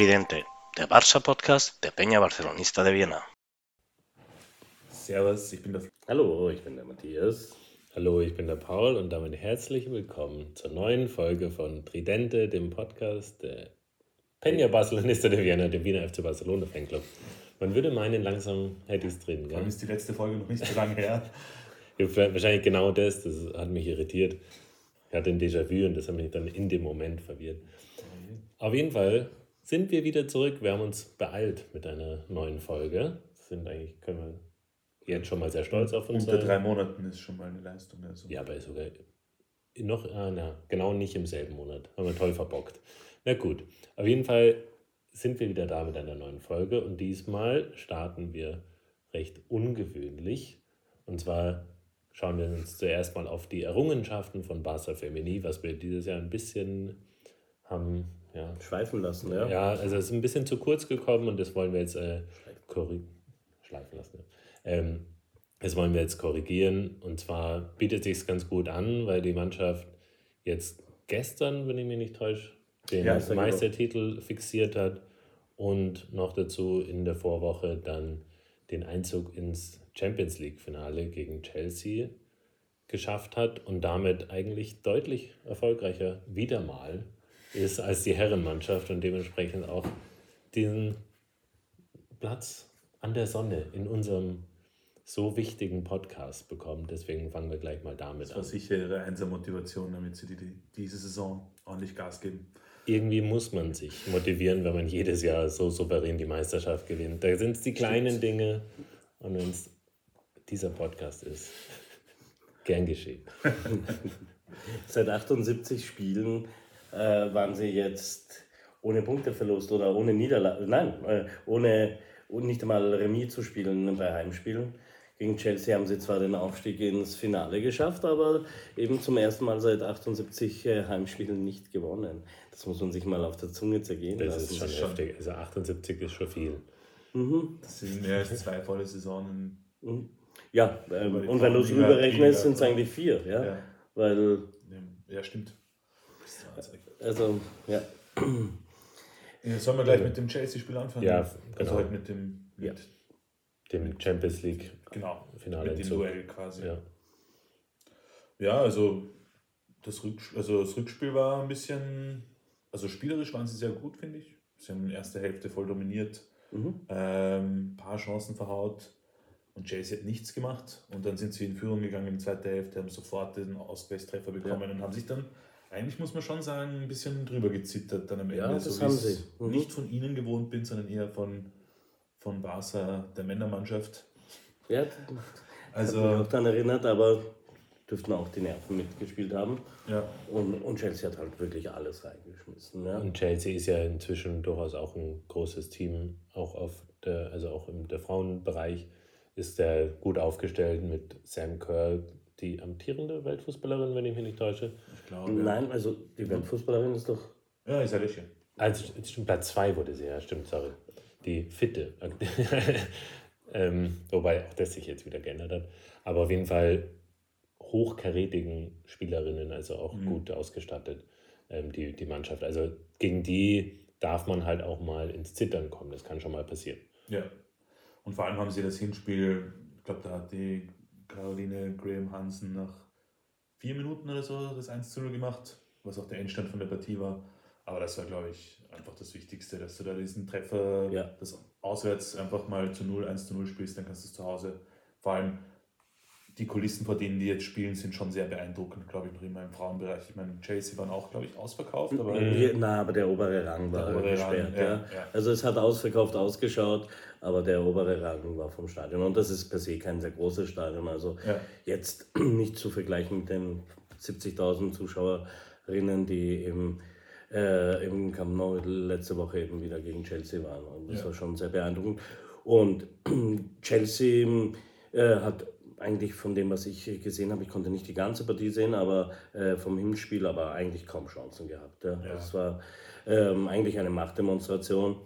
Tridente, der Barça-Podcast der Peña Barcelonista de Viena. Servus, ich bin der. Hallo, ich bin der Matthias. Hallo, ich bin der Paul und damit herzlich willkommen zur neuen Folge von Tridente, dem Podcast der Peña Barcelonista de Viena, dem Wiener FC Barcelona Fanclub. Man würde meinen, langsam hätte ich es drin. Warum ist die letzte Folge noch nicht so lange her? ja, wahrscheinlich genau das, das hat mich irritiert. Ich hatte ein Déjà-vu und das hat mich dann in dem Moment verwirrt. Auf jeden Fall sind wir wieder zurück. Wir haben uns beeilt mit einer neuen Folge. Sind eigentlich, können wir jetzt schon mal sehr stolz auf uns sein. Unter drei Monaten ist schon mal eine Leistung. Also. Ja, aber sogar noch, ah, na, genau nicht im selben Monat. Haben wir toll verbockt. Na gut, auf jeden Fall sind wir wieder da mit einer neuen Folge und diesmal starten wir recht ungewöhnlich. Und zwar schauen wir uns zuerst mal auf die Errungenschaften von Barca Femini, was wir dieses Jahr ein bisschen haben ja. schweifen lassen. Ja, ja also es ist ein bisschen zu kurz gekommen und das wollen wir jetzt äh, schleifen lassen. Ja. Ähm, das wollen wir jetzt korrigieren. Und zwar bietet sich ganz gut an, weil die Mannschaft jetzt gestern, wenn ich mich nicht täusche, den ja, Meistertitel fixiert hat und noch dazu in der Vorwoche dann den Einzug ins Champions League-Finale gegen Chelsea geschafft hat und damit eigentlich deutlich erfolgreicher wieder mal ist als die Herrenmannschaft und dementsprechend auch diesen Platz an der Sonne in unserem so wichtigen Podcast bekommt. Deswegen fangen wir gleich mal damit an. Das war sicher ihre Einser-Motivation, damit sie die, die, diese Saison ordentlich Gas geben. Irgendwie muss man sich motivieren, wenn man jedes Jahr so souverän die Meisterschaft gewinnt. Da sind es die kleinen Dinge und wenn es dieser Podcast ist, gern geschehen. Seit 78 Spielen äh, waren sie jetzt ohne Punkteverlust oder ohne Niederlage, nein, äh, ohne und nicht einmal Remis zu spielen bei Heimspielen. Gegen Chelsea haben sie zwar den Aufstieg ins Finale geschafft, aber eben zum ersten Mal seit 78 äh, Heimspielen nicht gewonnen. Das muss man sich mal auf der Zunge zergehen das lassen. Das ist schon heftig. Also 78 ist schon viel. Mhm. Das sind mehr als zwei volle Saisonen. Mhm. Ja, ähm, und wenn du es rüberrechnest, sind es eigentlich vier. Ja? ja? Weil, ja, stimmt. Also, ja. ja sollen wir gleich mit dem Chelsea-Spiel anfangen? Ja, also genau. Also halt mit dem, mit ja. dem Champions League genau, Finale. Mit dem Duell quasi. Ja, ja also, das Rückspiel, also das Rückspiel war ein bisschen, also spielerisch waren sie sehr gut, finde ich. Sie haben in der ersten Hälfte voll dominiert, mhm. ähm, paar Chancen verhaut und Chelsea hat nichts gemacht. Und dann sind sie in Führung gegangen in der zweiten Hälfte, haben sofort den Ausgleichstreffer bekommen ja. und haben sich dann eigentlich muss man schon sagen, ein bisschen drüber gezittert dann am Ende. Ja, das so haben sie. Mhm. Nicht von ihnen gewohnt bin, sondern eher von, von Barca, der Männermannschaft. Ja, also hat mich auch daran erinnert, aber dürften auch die Nerven mitgespielt haben. Ja. Und, und Chelsea hat halt wirklich alles reingeschmissen. Ja. Und Chelsea ist ja inzwischen durchaus auch ein großes Team, auch auf der, also auch im der Frauenbereich ist der gut aufgestellt mit Sam Kerr, die amtierende Weltfußballerin, wenn ich mich nicht täusche. Ich glaube. Nein, also die Weltfußballerin ist doch. Ja, ist ja richtig. Also stimmt, Platz 2 wurde sie, ja, stimmt, sorry. Die Fitte. ähm, wobei auch das sich jetzt wieder geändert hat. Aber auf jeden Fall hochkarätigen Spielerinnen, also auch mhm. gut ausgestattet, ähm, die, die Mannschaft. Also gegen die darf man halt auch mal ins Zittern kommen. Das kann schon mal passieren. Ja. Und vor allem haben sie das Hinspiel, ich glaube, da hat die Caroline Graham Hansen nach vier Minuten oder so das 1 zu 0 gemacht, was auch der Endstand von der Partie war. Aber das war, glaube ich, einfach das Wichtigste, dass du da diesen Treffer, ja. das auswärts einfach mal zu 0, 1 zu 0 spielst, dann kannst du es zu Hause. Vor allem die Kulissen, vor denen die jetzt spielen, sind schon sehr beeindruckend, glaube ich, noch immer im Frauenbereich. Ich meine, Chelsea waren auch, glaube ich, ausverkauft. Aber mhm. Na, aber der obere Rang war obere gesperrt. Rang, ja, ja. Also es hat ausverkauft ausgeschaut, aber der obere Rang war vom Stadion. Und das ist per se kein sehr großes Stadion. Also ja. jetzt nicht zu vergleichen mit den 70.000 Zuschauerinnen, die im, äh, im Camp Nou letzte Woche eben wieder gegen Chelsea waren. Und das war schon sehr beeindruckend. Und Chelsea äh, hat eigentlich von dem, was ich gesehen habe, ich konnte nicht die ganze Partie sehen, aber äh, vom Hinspiel aber eigentlich kaum Chancen gehabt. Ja. Ja. Das war ähm, eigentlich eine Machtdemonstration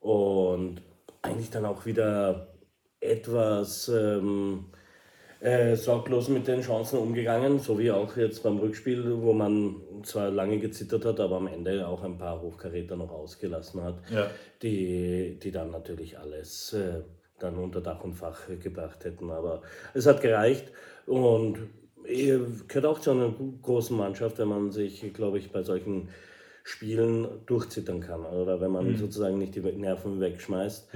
und eigentlich dann auch wieder etwas ähm, äh, sorglos mit den Chancen umgegangen, so wie auch jetzt beim Rückspiel, wo man zwar lange gezittert hat, aber am Ende auch ein paar Hochkaräter noch ausgelassen hat, Ja. die, die dann natürlich alles äh, dann unter Dach und Fach gebracht hätten. Aber es hat gereicht und ihr gehört auch zu einer großen Mannschaft, wenn man sich, glaube ich, bei solchen Spielen durchzittern kann oder wenn man sozusagen nicht die Nerven wegschmeißt.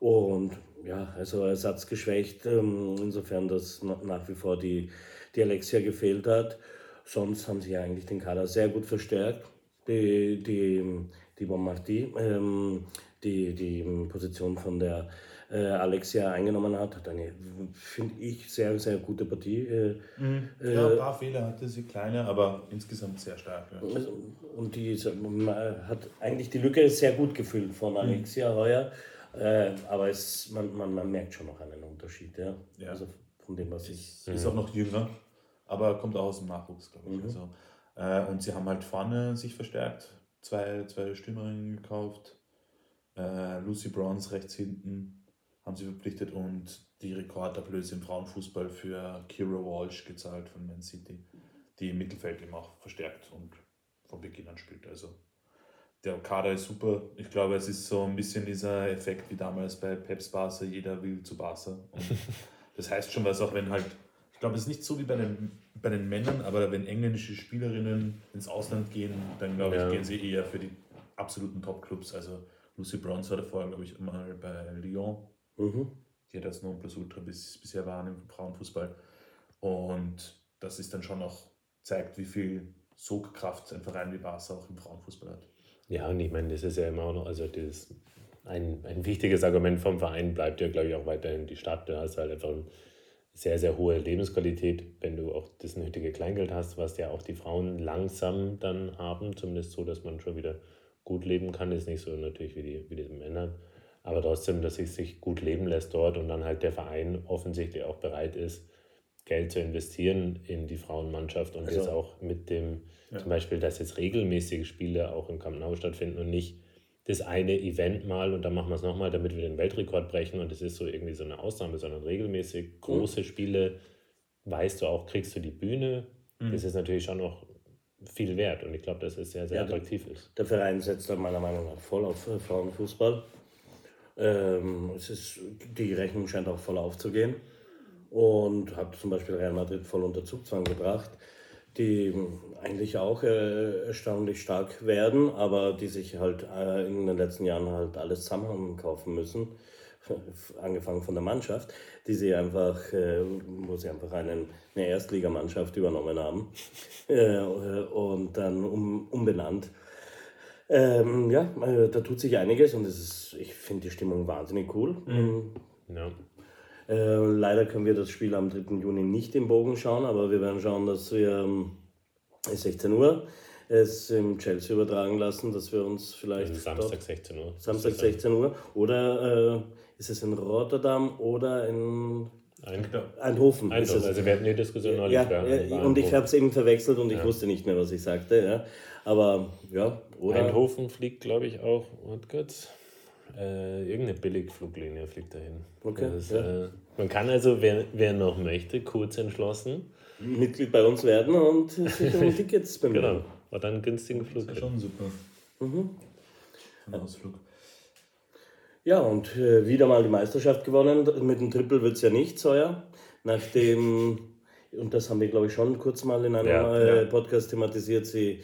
Und ja, also ersatzgeschwächt, ähm, insofern, dass na- nach wie vor die, die Alexia gefehlt hat. Sonst haben sie ja eigentlich den Kader sehr gut verstärkt. Die, die, die Bonmarty, ähm, die die Position von der äh, Alexia eingenommen hat, hat eine, finde ich, sehr, sehr gute Partie. Äh, ja, ein paar Fehler hatte sie, kleine, aber insgesamt sehr stark. Ja. also, Und die man hat eigentlich die Lücke sehr gut gefüllt von Alexia heuer. Äh, aber es, man, man, man merkt schon noch einen Unterschied, ja. Ja. Also von dem, was ich. Ist auch noch jünger, aber kommt auch aus dem Nachwuchs, glaube ich. Mhm. Also, äh, und sie haben halt vorne sich verstärkt, zwei, zwei Stürmerinnen gekauft, äh, Lucy Bronze rechts hinten haben sie verpflichtet und die Rekordablöse im Frauenfußball für Kira Walsh gezahlt von Man City, die im Mittelfeld eben auch verstärkt und von Beginn an spielt. Also der Kader ist super. Ich glaube, es ist so ein bisschen dieser Effekt wie damals bei Peps Barca, jeder will zu Barca. Und das heißt schon was, auch wenn halt, ich glaube, es ist nicht so wie bei den, bei den Männern, aber wenn englische Spielerinnen ins Ausland gehen, dann glaube ich, Ja. gehen sie eher für die absoluten Top-Clubs. Also Lucy Bronze war davor, glaube ich, mal bei Lyon. Mhm. Die hat das Nonplusultra bis, bisher waren im Frauenfußball. Und das ist dann schon noch, zeigt, wie viel Sogkraft ein Verein wie Barca auch im Frauenfußball hat. Ja, und ich meine, das ist ja immer auch noch, also das ein, ein wichtiges Argument vom Verein bleibt ja, glaube ich, auch weiterhin die Stadt. Du hast halt einfach eine sehr, sehr hohe Lebensqualität, wenn du auch das nötige Kleingeld hast, was ja auch die Frauen langsam dann haben, zumindest so, dass man schon wieder gut leben kann. Ist nicht so natürlich wie die, wie die Männer, aber trotzdem, dass es sich gut leben lässt dort und dann halt der Verein offensichtlich auch bereit ist, Geld zu investieren in die Frauenmannschaft und Also- das auch mit dem, Ja. zum Beispiel, dass jetzt regelmäßige Spiele auch im Camp Nou stattfinden und nicht das eine Event mal und dann machen wir es nochmal, damit wir den Weltrekord brechen und es ist so irgendwie so eine Ausnahme, sondern regelmäßig große Spiele, weißt du auch, kriegst du die Bühne. Das ist natürlich schon noch viel wert und ich glaube, dass es sehr, sehr Ja, attraktiv ist. Der Verein setzt da meiner Meinung nach voll auf äh, Frauenfußball. Ähm, es ist, die Rechnung scheint auch voll aufzugehen und hat zum Beispiel Real Madrid voll unter Zugzwang gebracht, die eigentlich auch äh, erstaunlich stark werden, aber die sich halt äh, in den letzten Jahren halt alles zusammen kaufen müssen. Angefangen von der Mannschaft, die sie einfach, äh, wo sie einfach einen, eine Erstligamannschaft übernommen haben äh, und dann um, umbenannt. Ähm, ja, äh, da tut sich einiges und es ist, ich finde die Stimmung wahnsinnig cool. Ja. Äh, leider können wir das Spiel am 3. Juni nicht im Bogen schauen, aber wir werden schauen, dass wir ähm, es ist 16 Uhr es im Chelsea übertragen lassen, dass wir uns vielleicht Also Samstag 16 Uhr. Samstag 16 Uhr oder äh, ist es in Rotterdam oder in Ein, Eindhoven? Eindhoven. es. Also wir hatten die Diskussion neulich. Ja, ja, War und ich Eindhoven. habe es eben verwechselt und ich wusste nicht mehr, was ich sagte. Ja. Aber ja, oder? Eindhoven fliegt, glaube ich, auch. Und kurz. Äh, irgendeine Billigfluglinie fliegt dahin. Okay, Das, ja. äh, man kann also, wer, wer noch möchte, kurz entschlossen, Mitglied bei uns werden und sich um Tickets bemühen. genau, hat einen günstigen Flug. Das ist schon super. Ein Ausflug. Ja, und äh, wieder mal die Meisterschaft gewonnen. Mit dem Triple wird es ja nicht heuer. Nachdem, und das haben wir glaube ich schon kurz mal in einem Ja, äh, ja. Podcast thematisiert, sie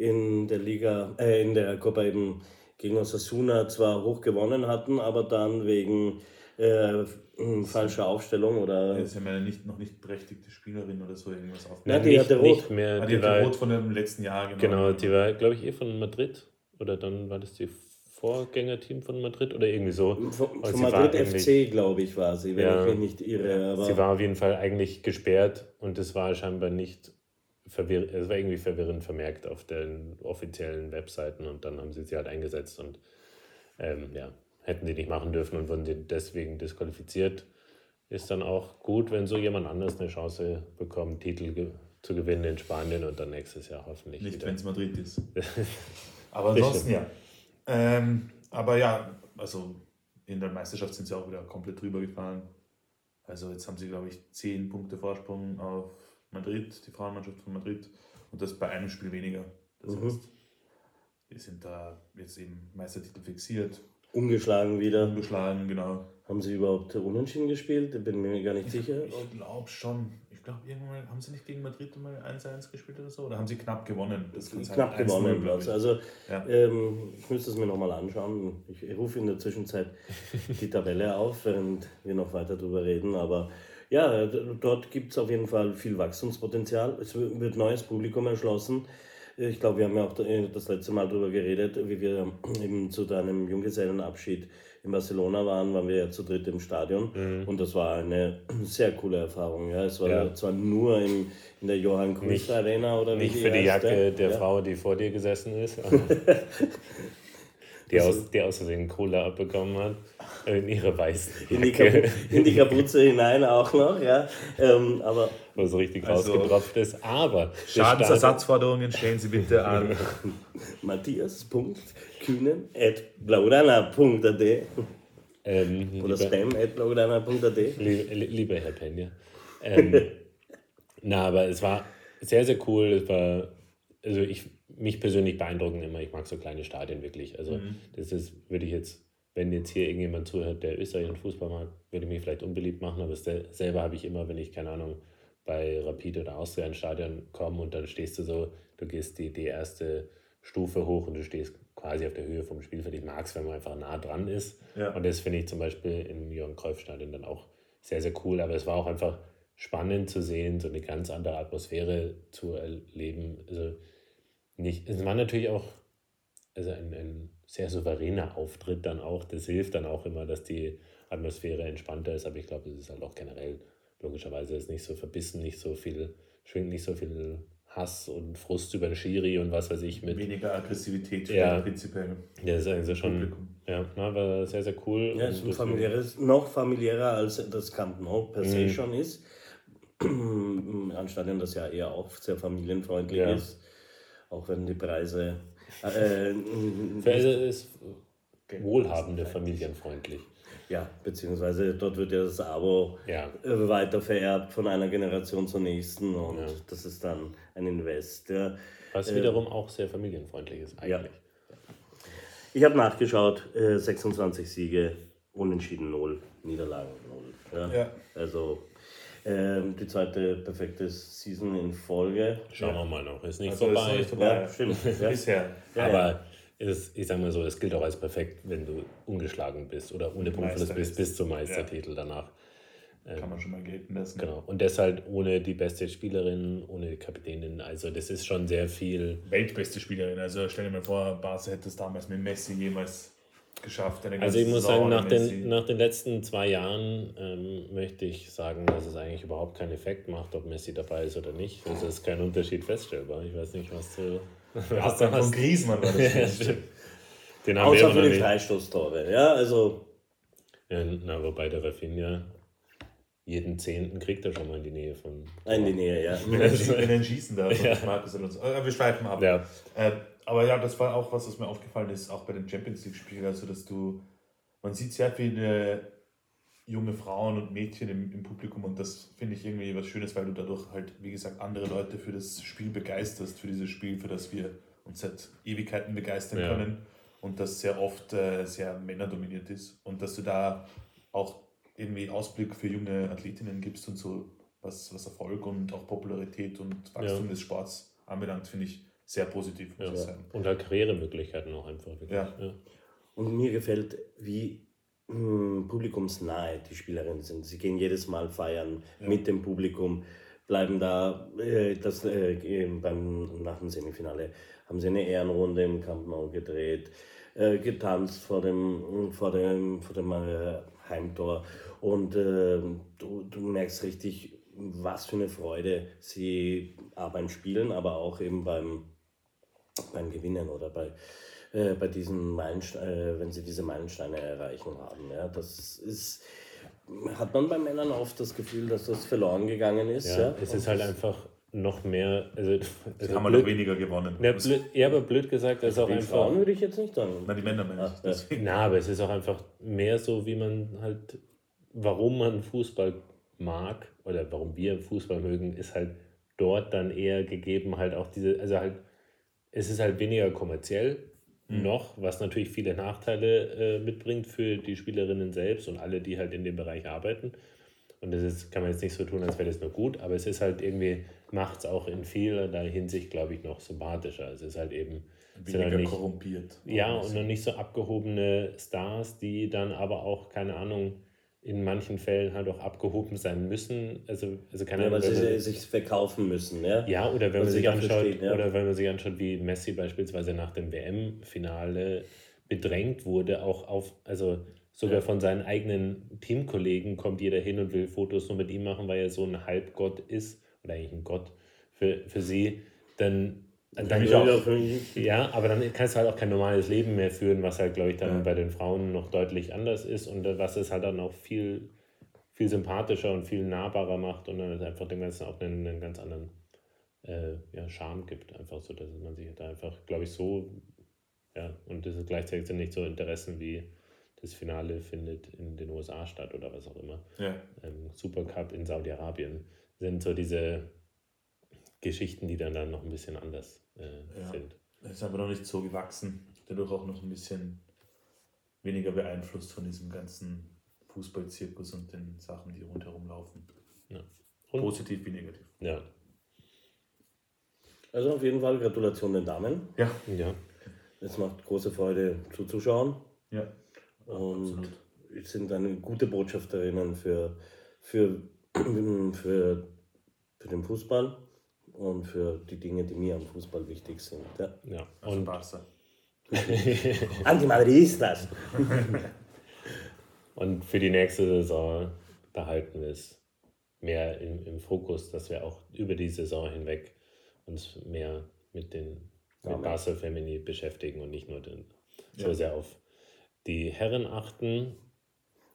in der Liga, äh, in der Copa eben gegen Osasuna zwar hoch gewonnen hatten, aber dann wegen äh, m, falscher Aufstellung oder. Das ist ja meine nicht, noch nicht berechtigte Spielerin oder so irgendwas auf. Ja, Nein, die nicht, hatte rot. nicht mehr. Ah, die die war, Rot von dem letzten Jahr genommen. genau, die war, glaube ich, eh von Madrid. Oder dann war das die Vorgängerteam von Madrid oder irgendwie so. Von, von Madrid FC, glaube ich, war sie, wenn Ja. ich mich nicht irre. Aber Sie war auf jeden Fall eigentlich gesperrt und es war scheinbar nicht verwirrend, es war irgendwie verwirrend vermerkt auf den offiziellen Webseiten und dann haben sie sie halt eingesetzt und ähm, ja, hätten sie nicht machen dürfen und wurden sie deswegen disqualifiziert. Ist dann auch gut, wenn so jemand anders eine Chance bekommt, Titel ge zu gewinnen in Spanien und dann nächstes Jahr hoffentlich Nicht, wenn es Madrid ist. Aber ansonsten ja. Ähm, aber ja, also in der Meisterschaft sind sie auch wieder komplett drüber gefahren. Also jetzt haben sie, glaube ich, zehn Punkte Vorsprung auf Madrid, die Frauenmannschaft von Madrid. Und das bei einem Spiel weniger. Das heißt, die sind da jetzt eben Meistertitel fixiert, Ungeschlagen wieder. ungeschlagen, genau. Haben sie überhaupt unentschieden gespielt? Bin mir gar nicht sicher. Ich glaube schon. Ich glaube, irgendwann haben sie nicht gegen Madrid mal 1-1 gespielt oder so? Oder haben sie knapp gewonnen? Das kann sein. Knapp 1-0, gewonnen. glaub ich. Also, Ja. ähm, ich müsste es mir nochmal anschauen. Ich, ich rufe in der Zwischenzeit die Tabelle auf, während wir noch weiter drüber reden. Aber ja, dort gibt es auf jeden Fall viel Wachstumspotenzial. Es wird neues Publikum erschlossen. Ich glaube, wir haben ja auch da- das letzte Mal darüber geredet, wie wir eben zu deinem Junggesellenabschied in Barcelona waren, waren wir ja zu dritt im Stadion und das war eine sehr coole Erfahrung. Ja. Es war Ja. zwar nur in, in der Johann Cruyff Arena oder wie Nicht für die heißt, Jacke der ja. Frau, die vor dir gesessen ist. die, aus, die aus Versehen Cola abbekommen hat. In ihre weißen in die, in die Kapuze hinein auch noch, ja. Ähm, aber wo es richtig Also- rausgetropft ist. Aber der Schadensersatzforderungen stellen Sie bitte an. matthias.kühnen.blaurana.at Ähm, oder lieber, spam.blaurana.at liebe, liebe Herr Penja. Ähm, na, aber es war sehr, sehr cool. Es war, also ich, mich persönlich beeindrucken immer. Ich mag so kleine Stadien wirklich. Also das ist, würde ich jetzt, wenn jetzt hier irgendjemand zuhört, der österreichischen Fußball mag, würde ich mich vielleicht unbeliebt machen, aber sel- selber habe ich immer, wenn ich, keine Ahnung, bei Rapid oder Austria ins Stadion komme und dann stehst du so, du gehst die, die erste Stufe hoch und du stehst quasi auf der Höhe vom Spielfeld. Ich mag es, wenn man einfach nah dran ist. Ja. Und das finde ich zum Beispiel im Johann Cruyff Stadion dann auch sehr, sehr cool. Aber es war auch einfach spannend zu sehen, so eine ganz andere Atmosphäre zu erleben. Also nicht, es war natürlich auch also ein, ein sehr souveräner Auftritt dann auch. Das hilft dann auch immer, dass die Atmosphäre entspannter ist. Aber ich glaube, es ist halt auch generell logischerweise ist nicht so verbissen, nicht so viel, schwingt nicht so viel Hass und Frust über den Schiri und was weiß ich mit. Weniger Aggressivität Ja. prinzipiell. Ja, das ist also schon, Publikum. ja, na, war sehr, sehr cool. Ja, ist familiäres, noch familiärer als das Camp Nou per se Mhm. schon ist. Ein Stadion, das ja eher auch sehr familienfreundlich Ja. ist, auch wenn die Preise äh, also ist wohlhabende, familienfreundlich. Ja, beziehungsweise dort wird ja das Abo Ja. äh, weiter vererbt von einer Generation zur nächsten und Ja. das ist dann ein Invest. Ja. Was wiederum auch sehr familienfreundlich ist Ja. eigentlich. Ich habe nachgeschaut, äh, 26 Siege, Unentschieden 0, Niederlagen 0. Ja. Ja. Also ähm, die zweite perfekte Season in Folge. Schauen wir mal noch. Ist nicht Also ist vorbei. nicht vorbei. Ja, stimmt. Ja. Bisher. Ja, aber es, ich sage mal so, es gilt auch als perfekt, wenn du ungeschlagen bist oder ohne Punkte Meister bist ist. bis zum Meistertitel danach. Kann man schon mal gelten lassen. Genau. Und deshalb ohne die beste Spielerin, ohne die Kapitänin. Also das ist schon sehr viel. Weltbeste Spielerin. Also stell dir mal vor, Barca hätte es damals mit Messi jemals geschafft. eine Also ich muss Saison sagen, nach den, nach den letzten zwei Jahren ähm, möchte ich sagen, dass es eigentlich überhaupt keinen Effekt macht, ob Messi dabei ist oder nicht. Also es ist kein Unterschied feststellbar. Ich weiß nicht, was du... Was Abgang von Griezmann war das. Ja, stimmt. Den haben Außer für die. Freistoßtore. Ja, also Ja, na, wobei der Rafinha jeden Zehnten kriegt er schon mal in die Nähe von... in die Nähe, ja. Wenn er schießen darf. Ja. Markus Alonso. Äh, wir schweifen ab. Ja, Äh, aber ja, das war auch was, was mir aufgefallen ist, auch bei den Champions League-Spielen. Also, dass du, man sieht sehr viele junge Frauen und Mädchen im, im Publikum und das finde ich irgendwie was Schönes, weil du dadurch halt, wie gesagt, andere Leute für das Spiel begeisterst, für dieses Spiel, für das wir uns seit Ewigkeiten begeistern Ja. können und das sehr oft äh, sehr männerdominiert ist und dass du da auch irgendwie Ausblick für junge Athletinnen gibst und so, was, was Erfolg und auch Popularität und Wachstum Ja. des Sports anbelangt, finde ich sehr positiv, muss ja. ich sagen. Und halt Karrieremöglichkeiten auch einfach. Wirklich. Ja. Ja. Und mir gefällt, wie mh, publikumsnahe die Spielerinnen sind. Sie gehen jedes Mal feiern mit dem Publikum, bleiben da. Äh, das, äh, beim, nach dem Semifinale haben sie eine Ehrenrunde im Camp Nou gedreht, äh, getanzt vor dem, vor dem, vor dem äh, Heimtor. Und äh, du, du merkst richtig, was für eine Freude sie A beim Spielen, aber auch eben beim, beim Gewinnen oder bei, äh, bei diesen Meilensteinen, äh, wenn sie diese Meilensteine erreichen haben. Ja, das ist, hat man bei Männern oft das Gefühl, dass das verloren gegangen ist. Ja, Ja, es ist halt das- einfach noch mehr. Also, Sie also haben halt auch blöd, weniger gewonnen. ja, blöd, ja, aber blöd gesagt, es ist auch Die einfach. Frauen würde ich jetzt nicht sagen. Na, die Männer meine ich. Ach, ja. Na, aber es ist auch einfach mehr so, wie man halt, warum man Fußball mag oder warum wir Fußball mögen, ist halt dort dann eher gegeben, halt auch diese, also halt es ist halt weniger kommerziell noch, was natürlich viele Nachteile äh, mitbringt für die Spielerinnen selbst und alle, die halt in dem Bereich arbeiten. Und das ist, kann man jetzt nicht so tun, als wäre das nur gut, aber es ist halt irgendwie, macht es auch in vielerlei Hinsicht, glaube ich, noch sympathischer. Es ist halt eben sind halt Weniger nicht, korrumpiert. ja, und noch nicht so abgehobene Stars, die dann aber auch, keine Ahnung, in manchen Fällen halt auch abgehoben sein müssen. Also, also keine Ja, Ahnung, weil wenn man- sie sich verkaufen müssen. Ja, ja, oder wenn man sich anschaut, verstehe, ja. oder wenn man sich anschaut, wie Messi beispielsweise nach dem WM-Finale bedrängt wurde, auch auf, also sogar Ja. von seinen eigenen Teamkollegen kommt jeder hin und will Fotos nur mit ihm machen, weil er so ein Halbgott ist, oder eigentlich ein Gott für, für sie, dann, dann auch. Ja, aber dann kannst du halt auch kein normales Leben mehr führen, was halt, glaube ich, dann Ja. bei den Frauen noch deutlich anders ist und was es halt dann auch viel, viel sympathischer und viel nahbarer macht und dann einfach dem Ganzen auch einen, einen ganz anderen äh, ja, Charme gibt. Einfach so, dass man sich da einfach, glaube ich, so, ja, und das ist gleichzeitig sind nicht so Interessen wie das Finale findet in den USA statt oder was auch immer. Ja. Ähm, Supercup in Saudi-Arabien sind so diese Geschichten, die dann, dann noch ein bisschen anders äh, Ja. sind. Ist aber noch nicht so gewachsen. Dadurch auch noch ein bisschen weniger beeinflusst von diesem ganzen Fußballzirkus und den Sachen, die rundherum laufen. Ja. Und, Positiv wie negativ. ja. Also auf jeden Fall Gratulation den Damen. Ja. Ja. Es macht große Freude zuzuschauen Ja. und Absolut. sind eine gute Botschafterinnen für, für, für, für den Fußball und für die Dinge, die mir am Fußball wichtig sind. Ja. ja. Also Und, Barca. Antimadridistas! und für die nächste Saison, da halten wir es mehr im, im Fokus, dass wir auch über die Saison hinweg uns mehr mit den Ja, mit Barca Femini beschäftigen und nicht nur den, so Ja. sehr auf die Herren achten,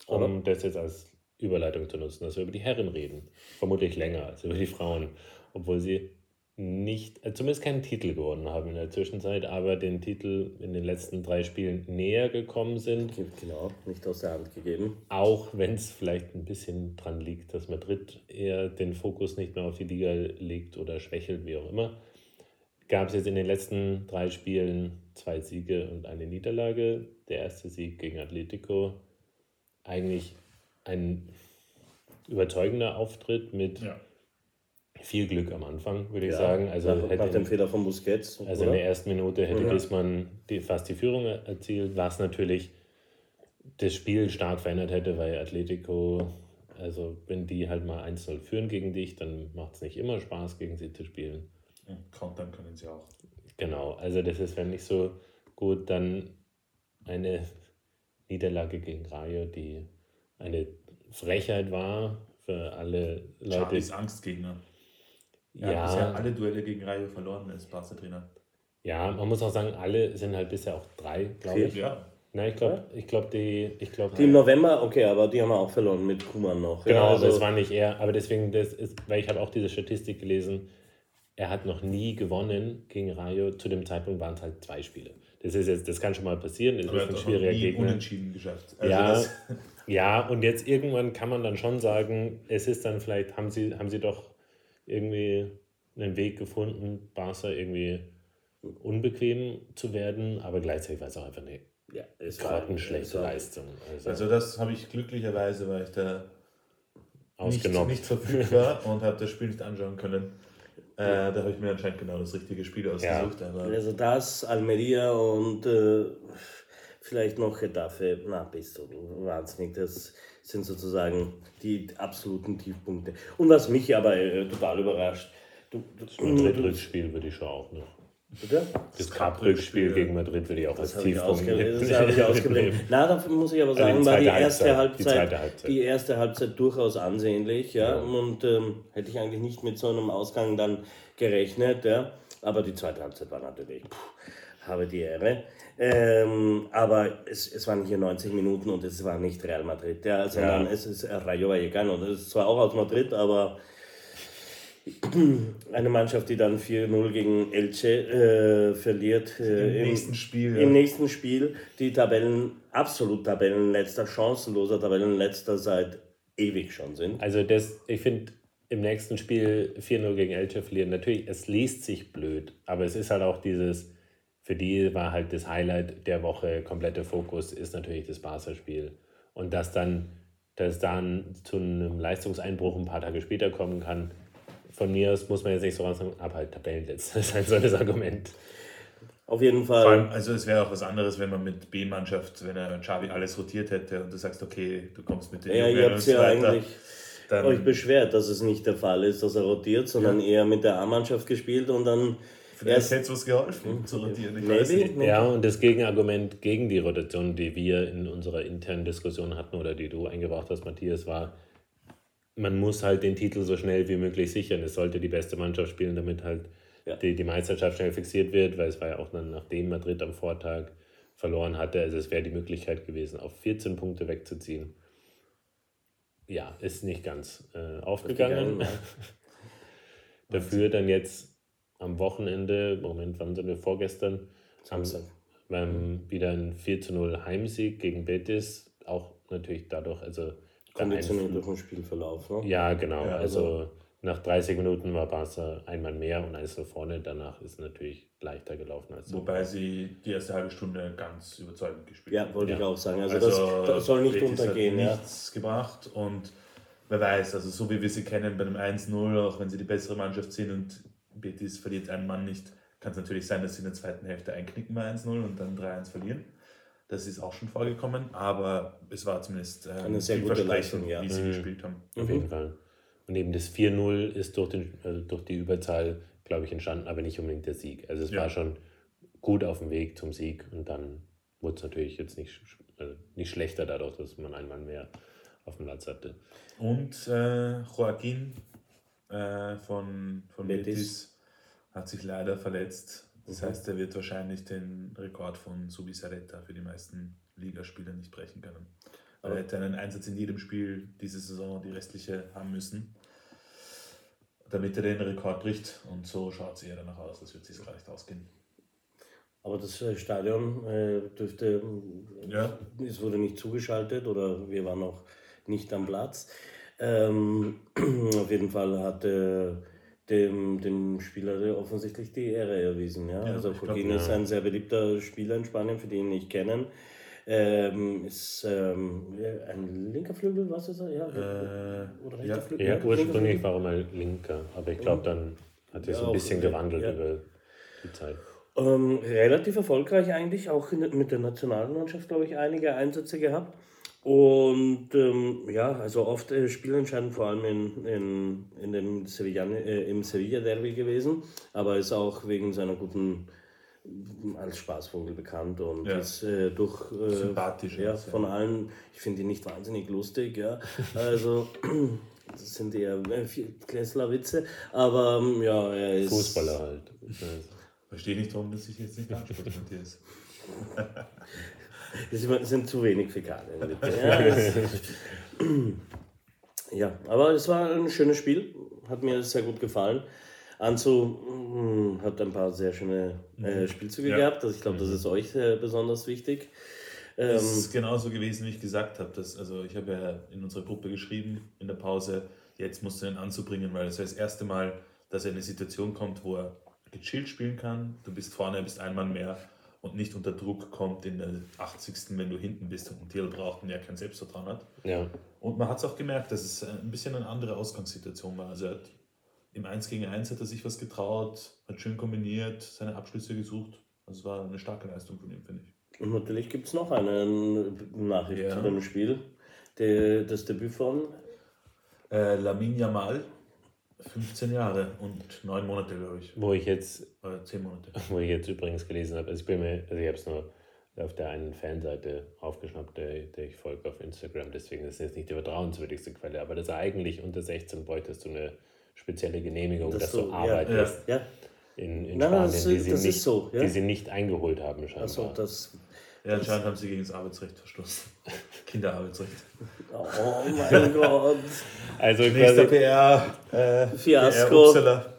um Aber- das jetzt als Überleitung zu nutzen, dass wir über die Herren reden. Vermutlich länger als über die Frauen, obwohl sie nicht, äh, zumindest keinen Titel gewonnen haben in der Zwischenzeit, aber den Titel in den letzten drei Spielen näher gekommen sind. Genau, nicht aus der Hand gegeben. Auch wenn es vielleicht ein bisschen dran liegt, dass Madrid eher den Fokus nicht mehr auf die Liga legt oder schwächelt, wie auch immer, gab es jetzt in den letzten drei Spielen zwei Siege und eine Niederlage. Der erste Sieg gegen Atletico, eigentlich ein überzeugender Auftritt mit Ja. Viel Glück am Anfang, würde ich Ja, sagen. Also, nach, hätte nach dem in- Fehler von Busquets. also in oder? der ersten Minute hätte Ja. Griezmann die, fast die Führung er- erzielt, was natürlich das Spiel stark verändert hätte, weil Atletico, also wenn die halt mal 1-0 führen gegen dich, dann macht es nicht immer Spaß, gegen sie zu spielen. Und Countern können sie auch. Genau, also das ist wenn nicht so gut. Dann eine Niederlage gegen Rayo, die eine Frechheit war für alle Leute. Charlies Angstgegner. Er hat bisher Ja, alle Duelle gegen Rayo verloren als Barca-Trainer. ja, man muss auch sagen, alle sind halt bisher auch drei, glaube ich. Ja. Nein, ich glaube, ich glaube, die, ich glaube, Die im November, okay, aber die haben wir auch verloren mit Kuman noch. genau, ja, also, es war nicht er. Aber deswegen, das ist, weil ich habe auch diese Statistik gelesen, er hat noch nie gewonnen gegen Rayo. Zu dem Zeitpunkt waren es halt zwei Spiele. Das ist jetzt, das kann schon mal passieren. Es Aber er ist hat ein noch schwieriger nie Gegner. unentschieden geschafft. Also Ja, das, ja, und jetzt irgendwann kann man dann schon sagen, es ist dann vielleicht, haben sie, haben sie doch irgendwie einen Weg gefunden, Barca irgendwie unbequem zu werden, aber gleichzeitig war es auch einfach eine ja, es war grottenschlechte Leistung. Also, also das habe ich glücklicherweise, weil ich da nicht, ausgenommen. nicht verfügbar und habe das Spiel nicht anschauen können. Äh, da habe ich mir anscheinend genau das richtige Spiel ausgesucht. Aber Also das, Almeria und äh, vielleicht noch Getafe, na bist du wahnsinnig, das sind sozusagen die absoluten Tiefpunkte. Und was mich aber äh, total überrascht, du, du, Madrid-Rückspiel würde ich schon auch noch. Bitte? Das Cup-Rückspiel gegen Madrid würde ich auch Das als Tiefpunkt ausge das habe ich ausgeblendet. Na, da muss ich aber Also die sagen, war die erste Halbzeit, die Halbzeit, zweite Halbzeit. die erste Halbzeit durchaus ansehnlich, ja. Ja. Und ähm, hätte ich eigentlich nicht mit so einem Ausgang dann gerechnet, ja. Aber die zweite Halbzeit war natürlich, puh, habe die Ehre. Ähm, aber es, es waren hier 90 Minuten und es war nicht Real Madrid, ja, sondern es ist Rayo Vallecano. Das ist zwar auch aus Madrid, aber eine Mannschaft, die dann 4-0 gegen Elche äh, verliert. Äh, Im nächsten Spiel, Im ja. nächsten Spiel die Tabellen, absolut Tabellenletzter, chancenloser Tabellenletzter seit ewig schon sind. Also das, ich finde, im nächsten Spiel 4-0 gegen Elche verlieren. Natürlich, es liest sich blöd, aber es ist halt auch dieses, für die war halt das Highlight der Woche, komplette Fokus ist natürlich das Barca-Spiel. Und dass dann, dass dann zu einem Leistungseinbruch ein paar Tage später kommen kann, von mir aus muss man jetzt nicht so sagen, aber halt Tabellenletzter, das ist halt so das Argument. Auf jeden Fall. Vor allem, also es wäre auch was anderes, wenn man mit B-Mannschaft, wenn er Xavi alles rotiert hätte und du sagst, okay, du kommst mit den ja, Jungen ihr und habt so ja weiter. eigentlich Dann, euch beschwert, dass es nicht der Fall ist, dass er rotiert, sondern eher mit der A-Mannschaft gespielt und dann vielleicht hätte es was geholfen, zu rotieren. Ich weiß nicht. Ja, und das Gegenargument gegen die Rotation, die wir in unserer internen Diskussion hatten oder die du eingebracht hast, Matthias, war, man muss halt den Titel so schnell wie möglich sichern. Es sollte die beste Mannschaft spielen, damit halt Ja. die, die Meisterschaft schnell fixiert wird, weil es war ja auch dann, nachdem Madrid am Vortag verloren hatte, also es wäre die Möglichkeit gewesen, auf 14 Punkte wegzuziehen. Ja, ist nicht ganz äh, aufgegangen. Dafür dann jetzt am Wochenende, Moment, wann sind wir vorgestern? Samstag. Ähm, wieder ein 4 zu 0 Heimsieg gegen Betis. Auch natürlich dadurch, also. konditioniert beeinflusst- durch den Spielverlauf. Ne? Ja, genau. Ja, also nach 30 Minuten war Barca einmal mehr und eins nach vorne. Danach ist natürlich leichter gelaufen als so. Wobei sie die erste halbe Stunde ganz überzeugend gespielt Ja, wollte Ja. ich auch sagen. Also, das, das soll nicht Betis untergehen. Hat Ja. nichts gebracht und wer weiß, also so wie wir sie kennen bei einem 1-0, auch wenn sie die bessere Mannschaft sind und Betis verliert einen Mann nicht, kann es natürlich sein, dass sie in der zweiten Hälfte einknicken bei 1-0 und dann 3-1 verlieren. Das ist auch schon vorgekommen, aber es war zumindest ähm, Eine sehr gute Leistung, ja. wie sie Mhm. gespielt haben. Auf jeden Fall. Und eben das 4-0 ist durch, den, also durch die Überzahl, glaube ich, entstanden, aber nicht unbedingt der Sieg. Also es Ja. war schon gut auf dem Weg zum Sieg und dann wurde es natürlich jetzt nicht, also nicht schlechter dadurch, dass man einen Mann mehr auf dem Platz hatte. Und äh, Joaquin äh, von, von Betis. Betis. hat sich leider verletzt. Das Mhm. heißt, er wird wahrscheinlich den Rekord von Subisareta für die meisten Ligaspieler nicht brechen können. Weil er hätte einen Einsatz in jedem Spiel diese Saison, die restliche, haben müssen, damit er den Rekord bricht. Und so schaut es eher danach aus, das wird sich gar nicht ausgehen. Aber das äh, Stadion äh, dürfte, Ja. es wurde nicht zugeschaltet oder wir waren noch nicht am Platz. Ähm, auf jeden Fall hat äh, dem, dem Spieler offensichtlich die Ehre erwiesen. Ja? Ja, also ja. ist ein sehr beliebter Spieler in Spanien, für die ihn nicht kennen. Ähm, ist ähm, ja, ein linker Flügel, was ist er? Ja, Äh, oder ja. rechter Flügel? Ja, ursprünglich war er mal Linker, aber ich glaube, dann hat sich Ja, so ein bisschen ja, gewandelt ja. über die Zeit. Ähm, relativ erfolgreich eigentlich, auch in, mit der Nationalmannschaft, glaube ich, einige Einsätze gehabt. Und ähm, ja, also oft äh, spielentscheidend, vor allem in, in, in dem Sevilla, äh, im Sevilla-Derby gewesen, aber ist auch wegen seiner guten, als Spaßvogel bekannt und Ja. ist äh, durch. Äh, Sympathisch Ja, ist, ja. von allen, ich finde ihn nicht wahnsinnig lustig, ja. Also, das sind eher äh, viel Klässler-Witze, aber ähm, ja, er ist. Fußballer halt. Verstehe nicht, warum das sich jetzt nicht anspricht, Matthias. Es sind- zu wenig Fäkalien. Ja, das- ja, aber es war ein schönes Spiel. Hat mir sehr gut gefallen. Anzu mm, hat ein paar sehr schöne äh, Spielzüge Ja. gehabt. Also ich glaube, das ist euch besonders wichtig. Ähm, Es ist genauso gewesen, wie ich gesagt habe. Dass, also ich habe ja in unserer Gruppe geschrieben in der Pause, jetzt musst du ihn anzubringen, weil es war das erste Mal, dass er in eine Situation kommt, wo er gechillt spielen kann. Du bist vorne, bist ein Mann mehr und nicht unter Druck kommt in der 80. wenn du hinten bist und ein Thiel braucht und er kein Selbstvertrauen hat. ja, Und man hat es auch gemerkt, dass es ein bisschen eine andere Ausgangssituation war. Also er hat, im 1 gegen 1 hat er sich was getraut, hat schön kombiniert, seine Abschlüsse gesucht. Also es war eine starke Leistung von ihm, finde ich. und natürlich gibt es noch eine Nachricht Ja. zu dem Spiel. Die, das Debüt von Äh, Lamin Yamal, 15 Jahre und 9 Monate, glaube ich. wo ich jetzt Oder 10 Monate. Wo ich jetzt übrigens gelesen habe, also ich bin mir, also ich habe es nur auf der einen Fanseite aufgeschnappt, der, der ich folge auf Instagram, deswegen ist es jetzt nicht die vertrauenswürdigste Quelle, aber dass er eigentlich unter 16 bräuchtest du eine spezielle Genehmigung, Das dass so, du ja, arbeitest ja. in, in Nein, Spanien, das- die, sie das ist nicht, so, ja. die sie nicht eingeholt haben scheinbar. Also das. Ja, anscheinend haben sie gegen das Arbeitsrecht verstoßen. Kinderarbeitsrecht. Oh mein Gott. also Nächster PR. Äh, Fiasko. PR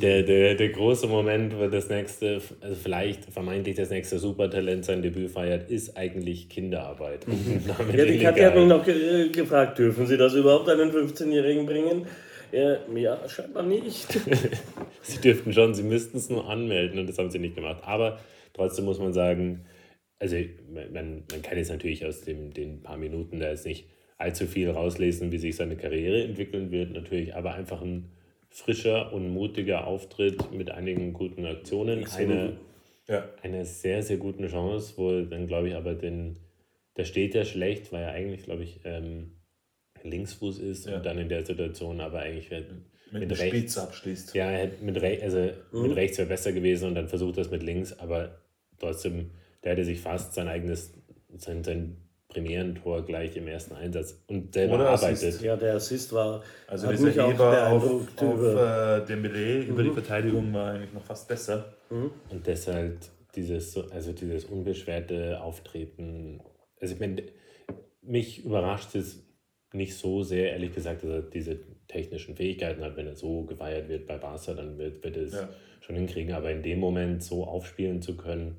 der, der, der große Moment, wo das nächste, also vielleicht vermeintlich das nächste Supertalent sein Debüt feiert, ist eigentlich Kinderarbeit. Damit Ja, die. Katja hat mich noch ge gefragt, dürfen Sie das überhaupt einen 15-Jährigen bringen? Ja, ja scheinbar nicht. sie dürften schon, sie müssten es nur anmelden und das haben sie nicht gemacht. Aber trotzdem muss man sagen, also man, man kann jetzt natürlich aus dem, den paar Minuten da jetzt nicht allzu viel rauslesen, wie sich seine Karriere entwickeln wird, natürlich, aber einfach ein frischer und mutiger Auftritt mit einigen guten Aktionen. Eine, ja. eine sehr, sehr gute Chance, wo dann glaube ich aber den, der steht ja schlecht, weil er eigentlich, glaube ich, ähm, Linksfuß ist ja. und dann in der Situation aber eigentlich mit, mit, mit rechts abschließt. Ja, mit, Re also mhm. mit rechts wäre besser gewesen und dann versucht das mit links, aber trotzdem, der hätte sich fast sein eigenes, sein, sein Premierentor gleich im ersten Einsatz und selber Oder arbeitet. Assist. Ja, der Assist war. Also dieser Heber auf, auf über, äh, Dembele mhm. über die. Verteidigung war eigentlich noch fast besser. Mhm. Und deshalb dieses, also dieses unbeschwerte Auftreten. Also ich meine, mich überrascht es nicht so sehr, ehrlich gesagt, dass er diese technischen Fähigkeiten hat. Wenn er so gefeiert wird bei Barca, dann wird, wird er es ja. schon hinkriegen. Aber in dem Moment so aufspielen zu können,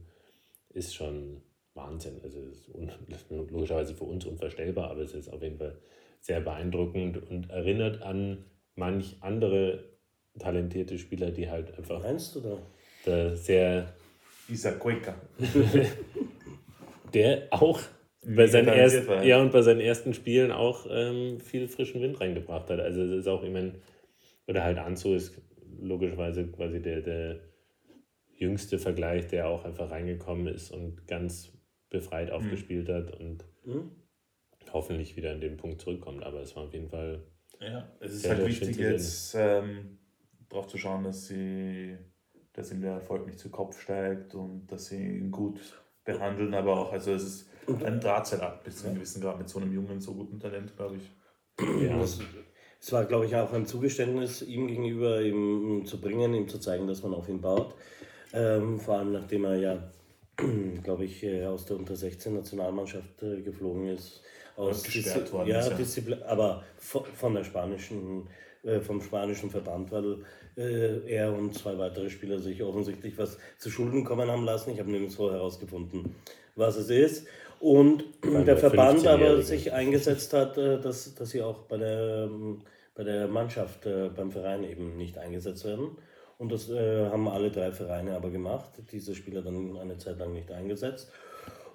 ist schon Wahnsinn. Also ist, ist logischerweise für uns unvorstellbar, aber es ist auf jeden Fall sehr beeindruckend und erinnert an manch andere talentierte Spieler, die halt einfach. Meinst du da? da sehr. Isaac Cueca. der auch bei seinen ersten, ja, und bei seinen ersten Spielen auch ähm, viel frischen Wind reingebracht hat. Also es ist auch, meine, oder halt Anzo ist logischerweise quasi der, der jüngste Vergleich, der auch einfach reingekommen ist und ganz befreit mhm. aufgespielt hat und mhm. hoffentlich wieder an den Punkt zurückkommt. Aber es war auf jeden Fall. Ja, es ist halt wichtig, jetzt ähm, darauf zu schauen, dass sie, dass ihm der Erfolg nicht zu Kopf steigt und dass sie ihn gut behandeln, aber auch, also es ist ein Drahtseilakt bis zu einem gewissen Grad mit so einem jungen, so guten Talent, glaube ich. Ja. Es war, glaube ich, auch ein Zugeständnis ihm gegenüber, ihm zu bringen, ihm zu zeigen, dass man auf ihn baut. Ähm, vor allem nachdem er ja glaube ich, äh, aus der Unter 16 Nationalmannschaft äh, geflogen ist. Aus gesperrt worden ja, Disziplin, aber von der spanischen, äh, vom spanischen Verband, weil er und zwei weitere Spieler sich offensichtlich was zu Schulden kommen haben lassen. Ich habe nirgendwo herausgefunden, was es ist. Und der Verband aber sich eingesetzt hat, dass, dass sie auch bei der, ähm, bei der Mannschaft, beim Verein eben nicht eingesetzt werden. Und das äh, haben alle drei Vereine aber gemacht. Diese Spieler dann eine Zeit lang nicht eingesetzt.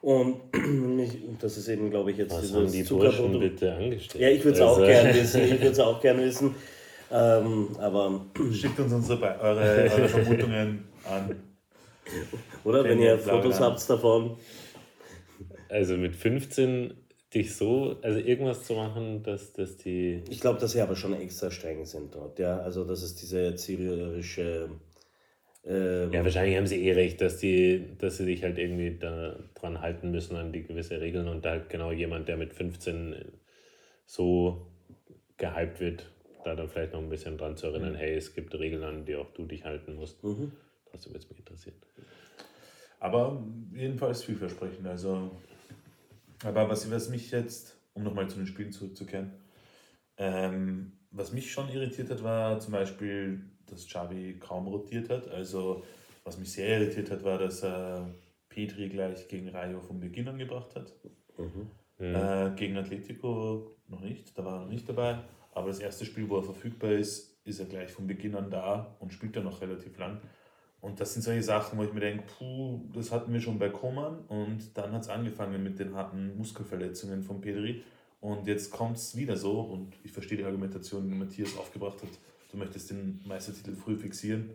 Und das ist eben, glaube ich, jetzt Was haben die Burschen bitte angestellt? Ja, ich würde es also. auch gerne wissen. Ich würde es auch gerne wissen. Ähm, aber Schickt uns unsere, eure, eure Vermutungen an. Oder wenn ihr Fotos habt davon. Also mit 15 dich so, also irgendwas zu machen, dass, dass die. Ich glaube, dass sie aber schon extra streng sind dort, ja. Also das ist diese erzieherische. Ähm ja, wahrscheinlich haben sie eh recht, dass die, dass sie sich halt irgendwie da dran halten müssen an die gewisse Regeln und da halt genau jemand, der mit 15 so gehypt wird, da dann vielleicht noch ein bisschen dran zu erinnern, mhm. hey, es gibt Regeln, an die auch du dich halten musst. Mhm. Das würde mich interessieren. Aber jedenfalls vielversprechend. Also aber was, was mich jetzt, um nochmal zu den Spielen zurückzukehren, ähm, was mich schon irritiert hat, war zum Beispiel, dass Xavi kaum rotiert hat. Also, was mich sehr irritiert hat, war, dass er Petri gleich gegen Rayo von Beginn angebracht hat. Mhm. Äh, gegen Atletico noch nicht, da war er noch nicht dabei. Aber das erste Spiel, wo er verfügbar ist, ist er gleich von Beginn an da und spielt dann noch relativ lang. Und das sind solche Sachen, wo ich mir denke, puh, das hatten wir schon bei Koman und dann hat es angefangen mit den harten Muskelverletzungen von Pedri und jetzt kommt es wieder so und ich verstehe die Argumentation, die Matthias aufgebracht hat, du möchtest den Meistertitel früh fixieren,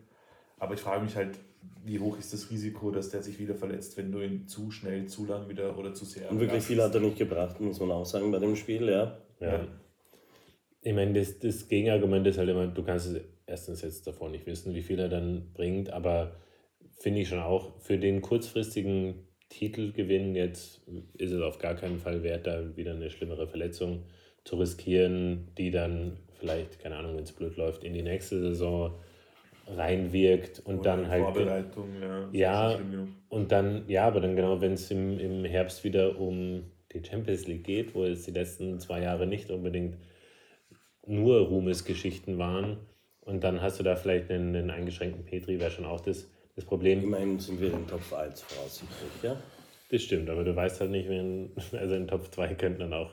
aber ich frage mich halt, wie hoch ist das Risiko, dass der sich wieder verletzt, wenn du ihn zu schnell, zu lang wieder oder zu sehr... Und wirklich viel hat er nicht gebracht, muss man auch sagen, bei dem Spiel, ja. Ja. ja. Ich meine, das, das Gegenargument ist halt immer, du kannst es erstens jetzt davor nicht wissen, wie viel er dann bringt, aber finde ich schon auch für den kurzfristigen Titelgewinn jetzt ist es auf gar keinen Fall wert, da wieder eine schlimmere Verletzung zu riskieren, die dann vielleicht, keine Ahnung, wenn es blöd läuft, in die nächste Saison reinwirkt und Oder dann halt. Vorbereitung, ja. Ja, und dann, ja, aber dann genau, wenn es im, im Herbst wieder um die Champions League geht, wo es die letzten zwei Jahre nicht unbedingt nur Ruhmesgeschichten waren, und dann hast du da vielleicht einen, einen eingeschränkten Petri, wäre schon auch das, das Problem. Immerhin sind wir in Top 1 voraussichtlich, ja? Das stimmt, aber du weißt halt nicht, wenn, also in Top 2 könnten dann auch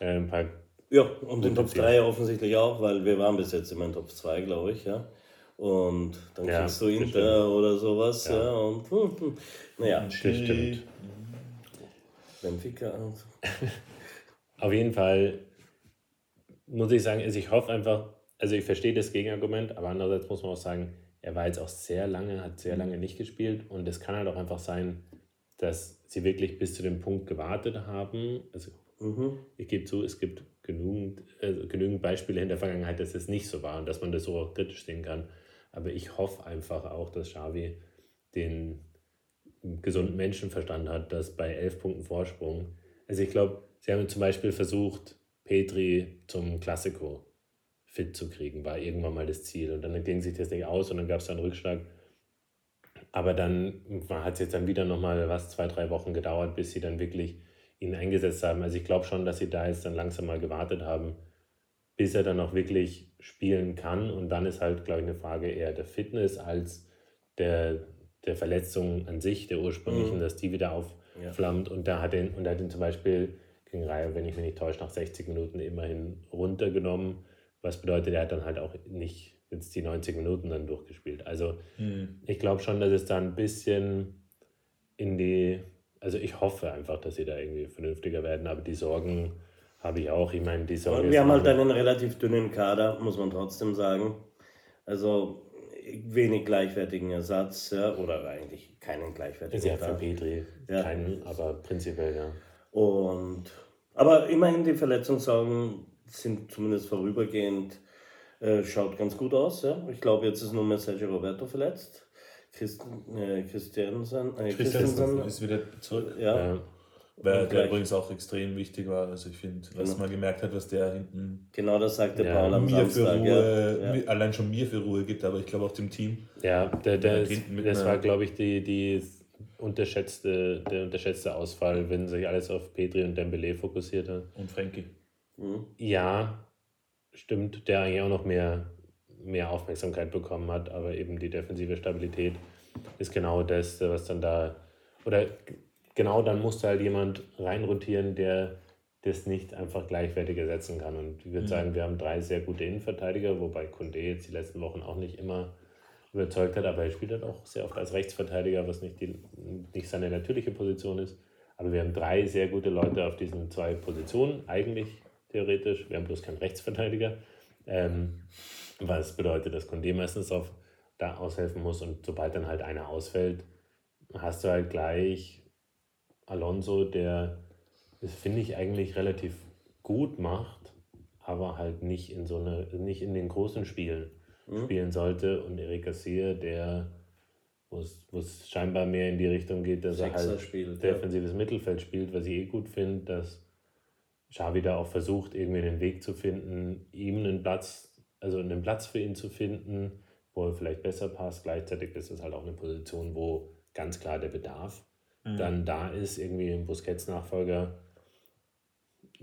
äh, ein paar Ja, und in Top 3 offensichtlich auch, weil wir waren bis jetzt immer in Top 2, glaube ich, ja. Und dann Ja, kriegst du Inter oder sowas, ja. Ja. und hm, hm. naja, Das stimmt. Benfica. Auf jeden Fall muss ich sagen, also ich hoffe einfach, also ich verstehe das Gegenargument, aber andererseits muss man auch sagen, er war jetzt auch sehr lange, hat sehr lange nicht gespielt und es kann halt auch einfach sein, dass sie wirklich bis zu dem Punkt gewartet haben. Also Mhm. ich gebe zu, es gibt genügend, äh, genügend Beispiele in der Vergangenheit, dass es nicht so war und dass man das so auch kritisch sehen kann. Aber ich hoffe einfach auch, dass Xavi den gesunden Menschenverstand hat, dass bei elf Punkten Vorsprung. Also ich glaube, sie haben zum Beispiel versucht, Petri zum Klassiko fit zu kriegen, war irgendwann mal das Ziel. Und dann ging sich das nicht aus und dann gab es einen Rückschlag. Aber dann hat es jetzt dann wieder nochmal was, zwei, drei Wochen gedauert, bis sie dann wirklich ihn eingesetzt haben. Also ich glaube schon, dass sie da jetzt dann langsam mal gewartet haben, bis er dann auch wirklich spielen kann. Und dann ist halt, glaube ich, eine Frage eher der Fitness als der, der Verletzung an sich, der ursprünglichen, Mhm. dass die wieder aufflammt. Und da hat ihn, und er hat ihn zum Beispiel gegen Reihe, wenn ich mich nicht täusche, nach 60 Minuten immerhin runtergenommen. Was bedeutet, er hat dann halt auch nicht jetzt die 90 Minuten dann durchgespielt. Also Hm. ich glaube schon, dass es da ein bisschen in die, also ich hoffe einfach, dass sie da irgendwie vernünftiger werden, aber die Sorgen habe ich auch. Ich meine, die Sorge Wir haben halt einen relativ dünnen Kader, muss man trotzdem sagen. Also wenig gleichwertigen Ersatz, ja, oder eigentlich keinen gleichwertigen Sie hat für. Petri Ja. keinen, aber prinzipiell ja. Und, aber immerhin die Verletzungssorgen sind zumindest vorübergehend, äh, schaut ganz gut aus. Ja. Ich glaube, jetzt ist nur mehr Sergio Roberto verletzt. Christ, äh, Christiansen, äh, Christensen Christensen, ist wieder zurück. ja, Weil der übrigens auch extrem wichtig war. Also ich finde, was Genau. man gemerkt hat, was der hinten genau das sagte Ja, Paul am mir für. Ruhe, ja. Ja. mir- allein schon mir für Ruhe gibt, aber ich glaube auch dem Team. ja der, der, ist, das war, glaube ich, die, die unterschätzte, der unterschätzte Ausfall, wenn sich alles auf Petri und Dembele fokussiert hat. Und Frankie. Mhm. Ja, stimmt, der eigentlich auch noch mehr, mehr Aufmerksamkeit bekommen hat, aber eben die defensive Stabilität ist genau das, was dann da, oder genau dann musste halt jemand reinrotieren, der das nicht einfach gleichwertig ersetzen kann. Und ich würde Mhm. sagen, wir haben drei sehr gute Innenverteidiger, wobei Kunde jetzt die letzten Wochen auch nicht immer überzeugt hat, aber er spielt halt auch sehr oft als Rechtsverteidiger, was nicht, die, nicht seine natürliche Position ist. Aber wir haben drei sehr gute Leute auf diesen zwei Positionen, eigentlich theoretisch. Wir haben bloß keinen Rechtsverteidiger. Ähm, was bedeutet, dass Condé meistens auf, da aushelfen muss und sobald dann halt einer ausfällt, hast du halt gleich Alonso, der das finde ich eigentlich relativ gut macht, aber halt nicht in so eine, nicht in den großen Spielen Mhm. spielen sollte. Und Eric Garcia, der, wo es scheinbar mehr in die Richtung geht, dass er Sechser halt spielt, ja. defensives Mittelfeld spielt, was ich eh gut finde, dass Xavi da auch versucht, irgendwie einen Weg zu finden, ihm einen Platz, also einen Platz für ihn zu finden, wo er vielleicht besser passt. Gleichzeitig ist es halt auch eine Position, wo ganz klar der Bedarf dann da ist, irgendwie ein Busquets-Nachfolger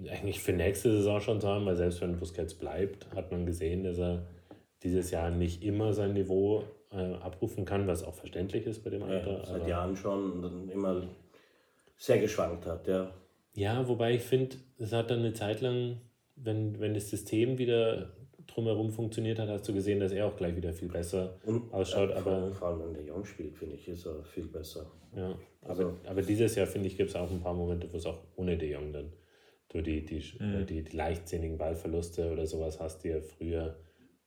eigentlich für nächste Saison schon zu haben, weil selbst wenn Busquets bleibt, hat man gesehen, dass er dieses Jahr nicht immer sein Niveau äh, abrufen kann, was auch verständlich ist bei dem Alter. Ja, seit Jahren schon und dann immer sehr geschwankt hat, ja. Ja, wobei ich finde, es hat dann eine Zeit lang, wenn, wenn das System wieder drumherum funktioniert hat, hast du gesehen, dass er auch gleich wieder viel besser Und ausschaut. äh, Aber, vor, allem, wenn der Jung spielt, finde ich, ist er viel besser. ja, aber, Also- aber dieses Jahr, finde ich, gibt es auch ein paar Momente, wo es auch ohne De Jong dann du die, die, Mhm. die, die leichtsinnigen Ballverluste oder sowas hast, die er früher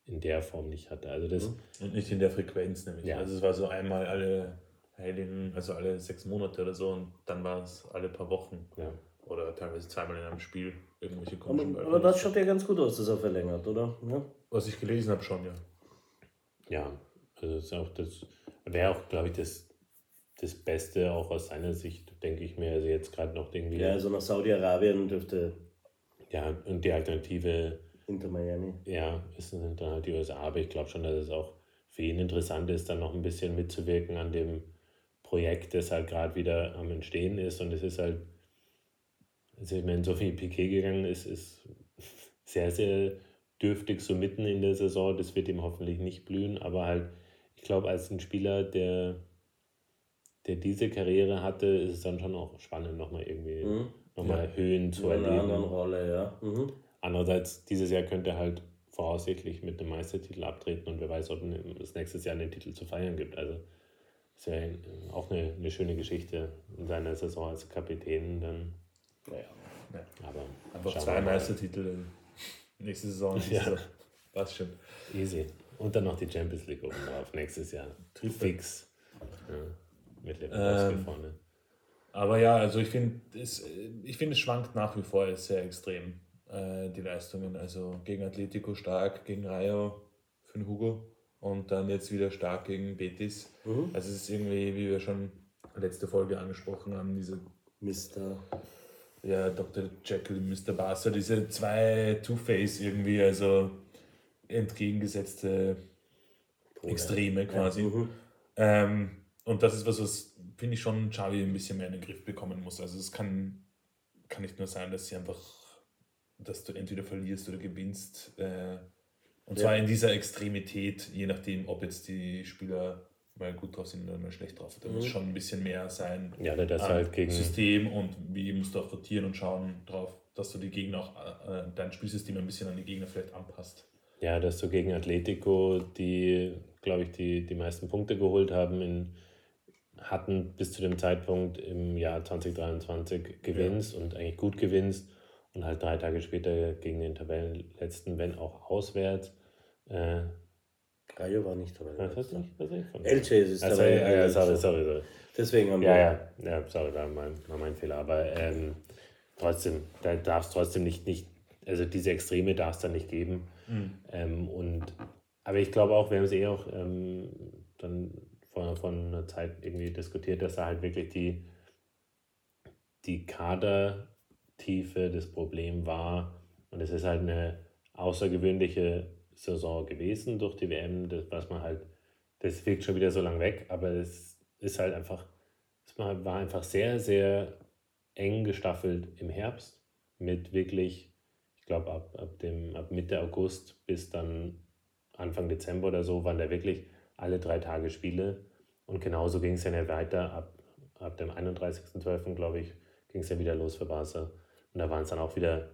in der Form nicht hatte. Also das, Mhm. Und nicht in der Frequenz nämlich. Ja. Also es war so einmal alle Heiligen, also alle sechs Monate oder so und dann war es alle paar Wochen. ja. Oder teilweise zweimal in einem Spiel irgendwelche Aber, komischen aber Ballverluste. das schaut ja ganz gut aus, dass er verlängert, oder? Ja. Was ich gelesen habe schon, ja. Ja, also das ist auch das, wäre auch, glaube ich, das, das Beste auch aus seiner Sicht, denke ich mir. Also jetzt gerade noch irgendwie, ja, ja, also nach Saudi-Arabien dürfte und die Alternative, Inter Miami. ja, ist, sind dann halt die USA, aber ich glaube schon, dass es auch für ihn interessant ist, dann noch ein bisschen mitzuwirken an dem Projekt, das halt gerade wieder am Entstehen ist und es ist halt, also ich meine, so viel Piquet gegangen ist, ist sehr, sehr dürftig so mitten in der Saison. Das wird ihm hoffentlich nicht blühen, aber halt, ich glaube, als ein Spieler, der, der diese Karriere hatte, ist es dann schon auch spannend, nochmal irgendwie Mhm. nochmal Höhen zu In einer anderen erleben. Rolle, ja. Mhm. Andererseits, dieses Jahr könnte er halt voraussichtlich mit einem Meistertitel abtreten und wer weiß, ob es nächstes Jahr einen Titel zu feiern gibt. Also ist ja auch eine, eine schöne Geschichte in seiner Saison als Kapitän dann. Naja. Ja. Aber Einfach zwei. Meistertitel nächste Saison. Ja. Saison. Passt schon. Easy. Und dann noch die Champions League oben drauf nächstes Jahr. Triple. Fix. Ja. Mit Lewandowski Ähm, vorne. Aber ja, also ich finde, es, ich find, es schwankt nach wie vor sehr extrem, äh, die Leistungen. Also gegen Atletico stark, gegen Rayo für den Hugo und dann jetzt wieder stark gegen Betis. Mhm. Also es ist irgendwie, wie wir schon letzte Folge angesprochen haben, diese Mr. ja, Dr. Jekyll und Mr. Barca, diese zwei Two-Face irgendwie, also entgegengesetzte Extreme quasi. Ja. Mhm. Ähm, und das ist was, was finde ich schon Xavi ein bisschen mehr in den Griff bekommen muss. Also es kann, kann nicht nur sein, dass sie einfach, dass du entweder verlierst oder gewinnst. Äh, und Ja. zwar in dieser Extremität, je nachdem, ob jetzt die Spieler mal gut drauf sind oder mal schlecht drauf. Da muss Mhm. schon ein bisschen mehr sein. Ja, der das an halt gegen. System und wie musst du auch rotieren und schauen drauf, dass du die Gegner auch, äh, dein Spielsystem ein bisschen an die Gegner vielleicht anpasst. Ja, dass du gegen Atletico, die, glaube ich, die, die meisten Punkte geholt haben, in, hatten bis zu dem Zeitpunkt im Jahr 2023 gewinnst und eigentlich gut gewinnst und halt drei Tage später gegen den Tabellenletzten, wenn auch auswärts. Äh, Rayo war nicht dabei. hast du nicht? Ich von- Elche ist Also, dabei. ja, ja, sorry, sorry, sorry. Deswegen haben Ja, wir. ja, ja, sorry, war mein, war mein Fehler. Aber ähm, trotzdem, da darf es trotzdem nicht, nicht, also diese Extreme darf es dann nicht geben. Ähm, und, aber ich glaube auch, wir haben es eh auch ähm, dann vor, vor einer Zeit irgendwie diskutiert, dass da halt wirklich die, die Kadertiefe das Problem war. Und es ist halt eine außergewöhnliche Saison gewesen durch die WM, das, was man halt, das wirkt schon wieder so lang weg, aber es ist halt einfach, es war einfach sehr, sehr eng gestaffelt im Herbst mit wirklich, ich glaube ab, ab, dem, ab Mitte August bis dann Anfang Dezember oder so waren da wirklich alle drei Tage Spiele. Und genauso ging es dann ja weiter. Ab, ab dem 31.12. glaube ich, ging es ja wieder los für Barca. Und da waren es dann auch wieder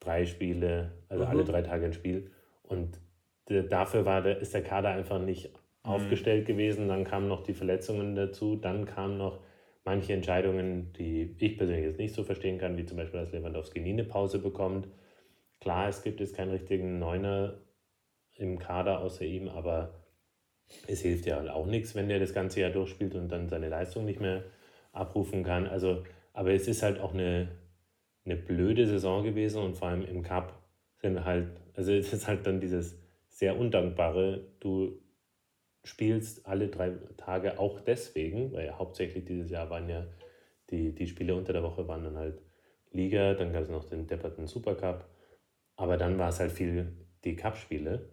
drei Spiele, also Mhm. alle drei Tage ein Spiel. Und dafür war der, ist der Kader einfach nicht aufgestellt gewesen. Dann kamen noch die Verletzungen dazu. Dann kamen noch manche Entscheidungen, die ich persönlich jetzt nicht so verstehen kann, wie zum Beispiel, dass Lewandowski nie eine Pause bekommt. Klar, es gibt jetzt keinen richtigen Neuner im Kader außer ihm, aber es hilft ja auch nichts, wenn der das ganze Jahr durchspielt und dann seine Leistung nicht mehr abrufen kann. Also, aber es ist halt auch eine, eine blöde Saison gewesen und vor allem im Cup sind halt, also es ist halt dann dieses sehr undankbare, du spielst alle drei Tage auch deswegen, weil ja hauptsächlich dieses Jahr waren ja die, die Spiele unter der Woche waren dann halt Liga, dann gab es noch den depperten Supercup, aber dann war es halt viel die Cup-Spiele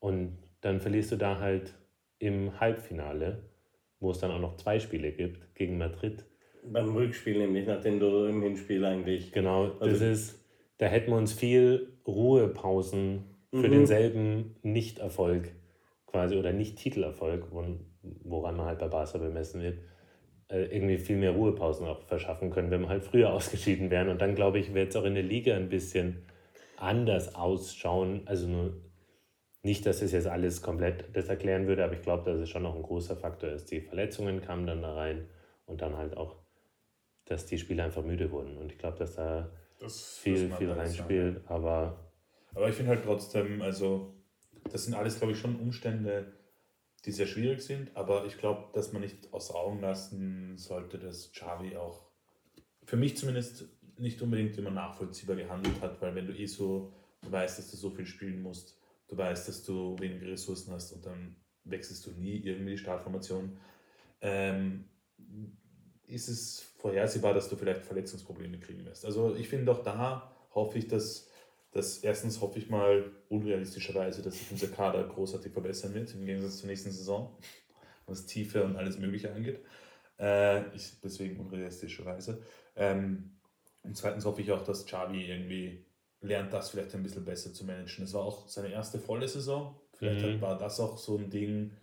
und dann verlierst du da halt im Halbfinale, wo es dann auch noch zwei Spiele gibt, gegen Madrid. Beim Rückspiel nämlich, nachdem du im Hinspiel eigentlich. Genau, das Also- ist, da hätten wir uns viel Ruhepausen für Mhm. denselben Nicht-Erfolg quasi oder Nicht-Titelerfolg, woran man halt bei Barca bemessen wird, äh, irgendwie viel mehr Ruhepausen auch verschaffen können, wenn wir halt früher ausgeschieden wären. Und dann glaube ich, wird es auch in der Liga ein bisschen anders ausschauen. Also nur nicht, dass es jetzt alles komplett das erklären würde, aber ich glaube, dass es schon noch ein großer Faktor ist. Die Verletzungen kamen dann da rein und dann halt auch, dass die Spieler einfach müde wurden. Und ich glaube, dass da Das viel, viel reinspielt, aber Aber ich finde halt trotzdem, also das sind alles, glaube ich, schon Umstände, die sehr schwierig sind, aber ich glaube, dass man nicht außer Augen lassen sollte, dass Xavi auch für mich zumindest nicht unbedingt immer nachvollziehbar gehandelt hat, weil wenn du eh so, du weißt, dass du so viel spielen musst, du weißt, dass du wenige Ressourcen hast und dann wechselst du nie irgendwie die Startformation, ähm, ist es vorhersehbar, dass du vielleicht Verletzungsprobleme kriegen wirst. Also ich finde auch da hoffe ich, dass, dass erstens hoffe ich mal unrealistischerweise, dass sich unser Kader großartig verbessern wird, im Gegensatz zur nächsten Saison, was Tiefe und alles Mögliche angeht. Äh, ich, deswegen unrealistischerweise. Ähm, und zweitens hoffe ich auch, dass Xavi irgendwie lernt, das vielleicht ein bisschen besser zu managen. Es war auch seine erste volle Saison. Vielleicht Mhm. war das auch so ein Ding,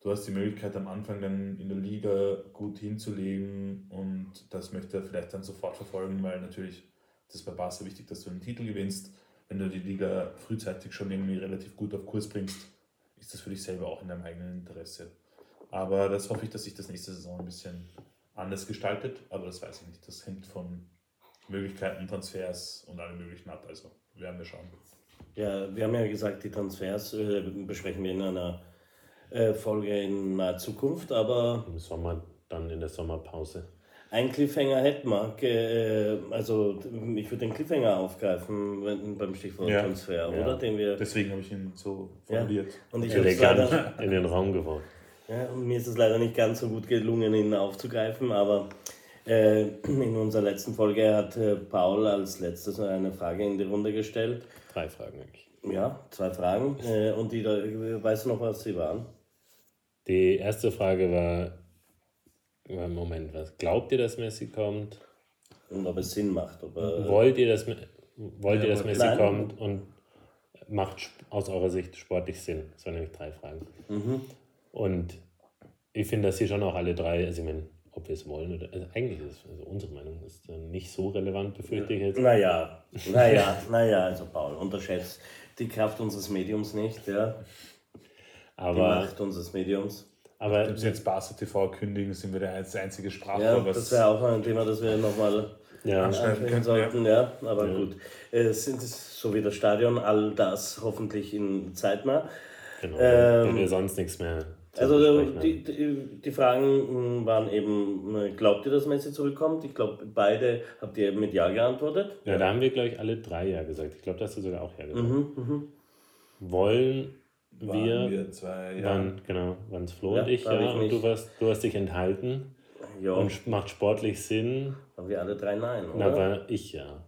du hast die Möglichkeit am Anfang dann in der Liga gut hinzulegen und das möchte er vielleicht dann sofort verfolgen, weil natürlich das ist bei Barca wichtig, dass du einen Titel gewinnst. wenn du die Liga frühzeitig schon irgendwie relativ gut auf Kurs bringst, ist das für dich selber auch in deinem eigenen Interesse. Aber das hoffe ich, dass sich das nächste Saison ein bisschen anders gestaltet, aber das weiß ich nicht. Das hängt von Möglichkeiten, Transfers und allem möglichen ab. Also werden wir schauen. Ja, wir haben ja gesagt, die Transfers äh, besprechen wir in einer äh, Folge in naher Zukunft, aber Im Sommer, dann in der Sommerpause. ein Cliffhanger hätten wir. Äh, also ich würde den Cliffhanger aufgreifen wenn, beim Stichwort Ja. Transfer, Ja. oder? Den wir, Deswegen habe ich ihn so ja. formuliert. Und ich habe es leider, Elegant in den Raum geworfen. Ja, und mir ist es leider nicht ganz so gut gelungen, ihn aufzugreifen, aber äh, in unserer letzten Folge hat äh, Paul als letztes eine Frage in die Runde gestellt. Drei Fragen eigentlich. Ja, zwei Fragen. Äh, und die, da- weißt du noch, was sie waren? Die erste Frage war, Moment, was glaubt ihr, dass Messi kommt? Und ob es Sinn macht. Ob er, Wollt ihr, dass, wollt ihr, dass Messi Nein. kommt und macht aus eurer Sicht sportlich Sinn? Das waren nämlich drei Fragen. Mhm. Und ich finde, dass hier schon auch alle drei, also ich meine, ob wir es wollen oder, also eigentlich ist also unsere Meinung ist nicht so relevant, befürchte ich jetzt. Naja, naja, naja, also Paul, unterschätzt die Kraft unseres Mediums nicht, ja. Die Aber, Macht unseres Mediums. aber Wenn sie jetzt Barca TV kündigen, sind wir das einzige Sprachrohr, Ja, was das wäre auch ein Thema, das wir nochmal ja, Anschneiden sollten, ja. Aber Ja. gut. Es sind so wie das Stadion, all das hoffentlich in zeitnah. genau, Ähm, wenn wir sonst nichts mehr Also haben. die, die, die Fragen waren eben, äh, glaubt ihr, dass Messi zurückkommt? Ich glaube, beide habt ihr mit Ja geantwortet. Ja, da haben wir, glaube ich, alle drei Ja gesagt. Ich glaube, da hast du sogar auch Ja gesagt. Mhm, mhm. Wollen wir, wir zwei Jahre. wann, genau, waren es Flo Ja, und ich, ja, ich und du, warst, du hast dich enthalten Ja, und macht sportlich Sinn, haben wir alle drei Nein, oder? aber ich ja.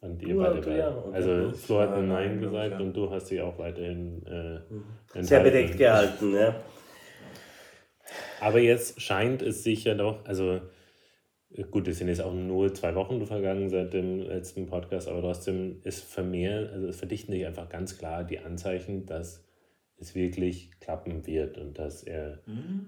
Und ihr beide beide. ja. Also Flo hat Ja, ein Nein, gesagt ja. und du hast dich auch weiterhin äh, enthalten. Sehr bedeckt gehalten, ja. Aber jetzt scheint es sicher doch, also äh, gut, es sind jetzt auch nur zwei Wochen vergangen seit dem letzten Podcast, aber trotzdem ist vermehrt, also es verdichten sich einfach ganz klar die Anzeichen, dass es wirklich klappen wird und dass er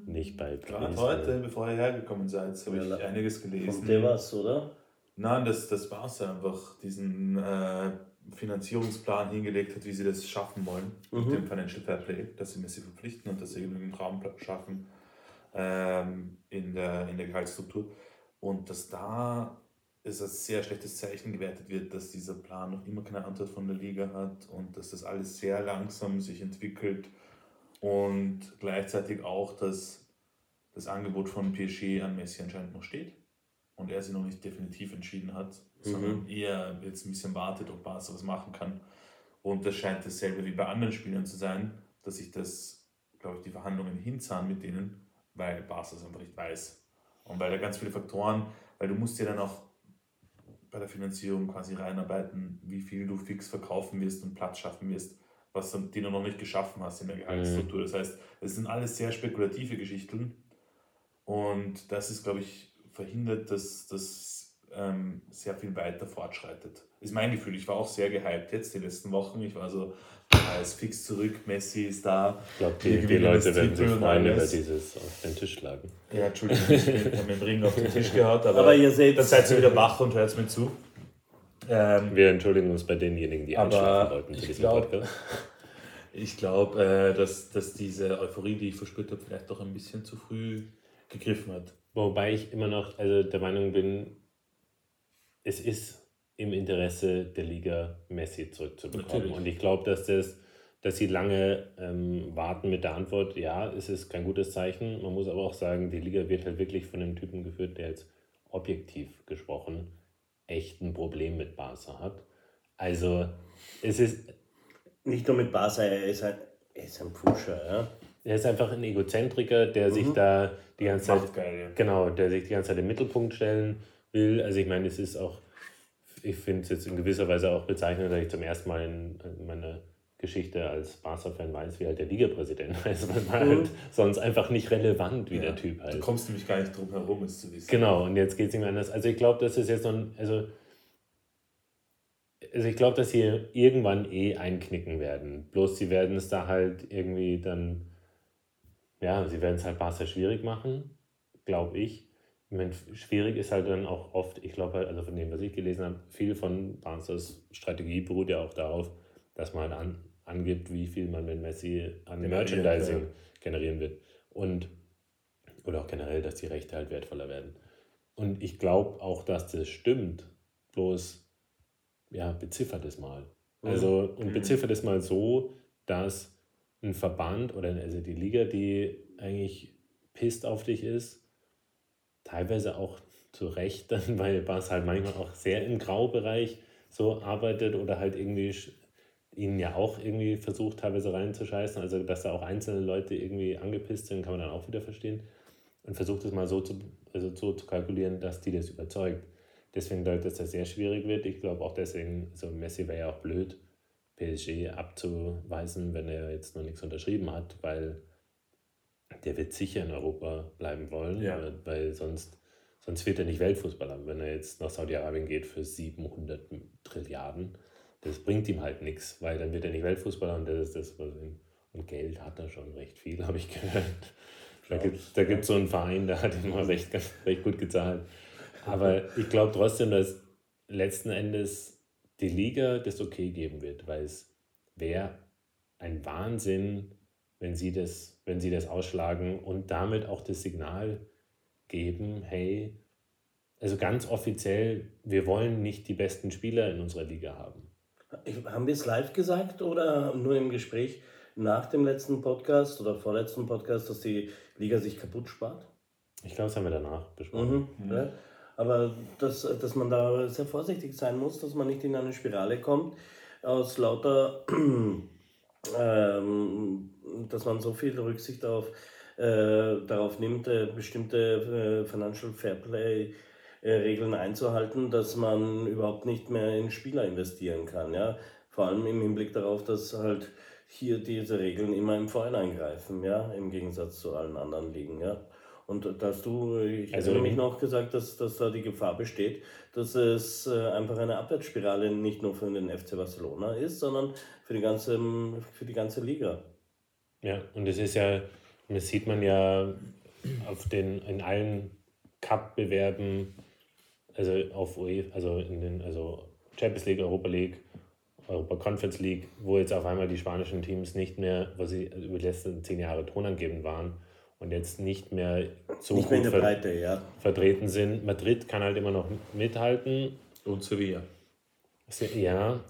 nicht bei Gerade heute, bevor ihr hergekommen seid, habe Ja, ich einiges gelesen. Von dir was, oder? Nein, dass das Barca einfach diesen äh, Finanzierungsplan hingelegt hat, wie sie das schaffen wollen Mhm. mit dem Financial Fair Play, dass sie Messi verpflichten und dass sie genügend Raum schaffen ähm, in, der, in der Gehaltsstruktur. Und dass da es als sehr schlechtes Zeichen gewertet wird, dass dieser Plan noch immer keine Antwort von der Liga hat und dass das alles sehr langsam sich entwickelt und gleichzeitig auch, dass das Angebot von PSG an Messi anscheinend noch steht und er sich noch nicht definitiv entschieden hat, sondern eher jetzt ein bisschen wartet, ob Barca was machen kann. Und das scheint dasselbe wie bei anderen Spielern zu sein, dass sich das, glaube ich, die Verhandlungen hinzahlen mit denen, weil Barca es einfach nicht weiß. Und weil da ganz viele Faktoren, weil du musst ja dann auch bei der Finanzierung quasi reinarbeiten, wie viel du fix verkaufen wirst und Platz schaffen wirst, was du, die du noch nicht geschaffen hast in der Gehaltsstruktur. Das heißt, es sind alles sehr spekulative Geschichten und das ist, glaube ich, verhindert, dass das ähm, sehr viel weiter fortschreitet. Ist mein Gefühl. Ich war auch sehr gehypt jetzt die letzten Wochen. Ich war so, er ist fix zurück, Messi ist da. Ich glaube, die, die Leute werden Titel sich freuen über alles. dieses auf den Tisch schlagen. Ja, Entschuldigung, ich habe den Ring auf den Tisch gehaut, aber, Aber ihr seht- dann seid ihr wieder wach und hört mir zu. Ähm, Wir entschuldigen uns bei denjenigen, die einschlafen wollten zu ich diesem glaub- Podcast. Ich glaube, äh, dass, dass diese Euphorie, die ich verspürt habe, vielleicht doch ein bisschen zu früh gegriffen hat. Wobei ich immer noch also der Meinung bin, es ist im Interesse der Liga, Messi zurückzubekommen. Natürlich. Und ich glaube, dass das, dass sie lange ähm, warten mit der Antwort, ja, es ist kein gutes Zeichen. Man muss aber auch sagen, die Liga wird halt wirklich von einem Typen geführt, der jetzt objektiv gesprochen echt ein Problem mit Barca hat. Also es ist, Nicht nur mit Barca, er ist ein, er ist ein Pusher, ja. er ist einfach ein Egozentriker, der sich da die ganze Zeit geil, ja. Genau, der sich die ganze Zeit im Mittelpunkt stellen will. Also ich meine, es ist auch, ich finde es jetzt in gewisser Weise auch bezeichnend, dass ich zum ersten Mal in, in meiner Geschichte als Barca-Fan weiß, wie halt der Ligapräsident heißt. Das war halt sonst einfach nicht relevant, wie der Typ Du halt. kommst nämlich gar nicht drum herum, es zu wissen. Genau, und jetzt geht es ihm anders. Also ich glaube, dass es jetzt noch, ein- also, also ich glaube, dass sie irgendwann eh einknicken werden. Bloß sie werden es da halt irgendwie dann, ja, sie werden es halt Barca schwierig machen, glaube ich. Meine, schwierig ist halt dann auch oft, ich glaube, halt, also von dem, was ich gelesen habe, viel von Barca's Strategie beruht ja auch darauf, dass man halt an, angibt, wie viel man mit Messi an Merchandising ja. generieren wird. Und, oder auch generell, dass die Rechte halt wertvoller werden. Und ich glaube auch, dass das stimmt. Bloß, ja, beziffert es mal. Also, und beziffert es mal so, dass ein Verband oder also die Liga, die eigentlich pisst auf dich ist, teilweise auch zu Recht dann, weil Bas halt manchmal auch sehr im Graubereich so arbeitet oder halt irgendwie ihnen ja auch irgendwie versucht, teilweise reinzuscheißen. Also, dass da auch einzelne Leute irgendwie angepisst sind, kann man dann auch wieder verstehen. Und versucht es mal so zu, also so zu kalkulieren, dass die das überzeugt. Deswegen glaube ich, dass das sehr schwierig wird. Ich glaube auch deswegen, so Messi wäre ja auch blöd, PSG abzuweisen, wenn er jetzt noch nichts unterschrieben hat, weil der wird sicher in Europa bleiben wollen, Ja. weil, sonst, sonst wird er nicht Weltfußballer. Wenn er jetzt nach Saudi-Arabien geht für 700 Trilliarden, das bringt ihm halt nichts, weil dann wird er nicht Weltfußballer und das ist das, was ihm. Und Geld hat er schon recht viel, habe ich gehört. Da gibt es da gibt's so einen Verein, der hat ihm mal recht, recht gut gezahlt. Aber ich glaube trotzdem, dass letzten Endes die Liga das okay geben wird, weil es wäre ein Wahnsinn, wenn sie, das, wenn sie das ausschlagen und damit auch das Signal geben, hey, also ganz offiziell, wir wollen nicht die besten Spieler in unserer Liga haben. Haben wir es live gesagt oder nur im Gespräch nach dem letzten Podcast oder vorletzten Podcast, dass die Liga sich kaputt spart? Ich glaube, das haben wir danach besprochen. Mhm. Ja. Aber dass, dass man da sehr vorsichtig sein muss, dass man nicht in eine Spirale kommt, aus lauter, ähm, dass man so viel Rücksicht auf, äh, darauf nimmt, äh, bestimmte äh, Financial Fairplay äh, Regeln einzuhalten, dass man überhaupt nicht mehr in Spieler investieren kann. Ja? Vor allem im Hinblick darauf, dass halt hier diese Regeln immer im Vorhinein greifen, ja, im Gegensatz zu allen anderen Ligen, ja. Und da hast du, ich Also erinnere mich noch gesagt, dass, dass da die Gefahr besteht, dass es äh, einfach eine Abwärtsspirale nicht nur für den FC Barcelona ist, sondern für die ganze, für die ganze Liga. Ja, und das ist ja, das sieht man ja auf den, in allen Cup-Bewerben, also auf UEFA, also in den, also Champions League, Europa League, Europa Conference League, wo jetzt auf einmal die spanischen Teams nicht mehr, was sie über die letzten zehn Jahre tonangebend waren und jetzt nicht mehr so nicht mehr in gut der ver Breite, ja. vertreten sind. Madrid kann halt immer noch mithalten. Und Sevilla. Ja,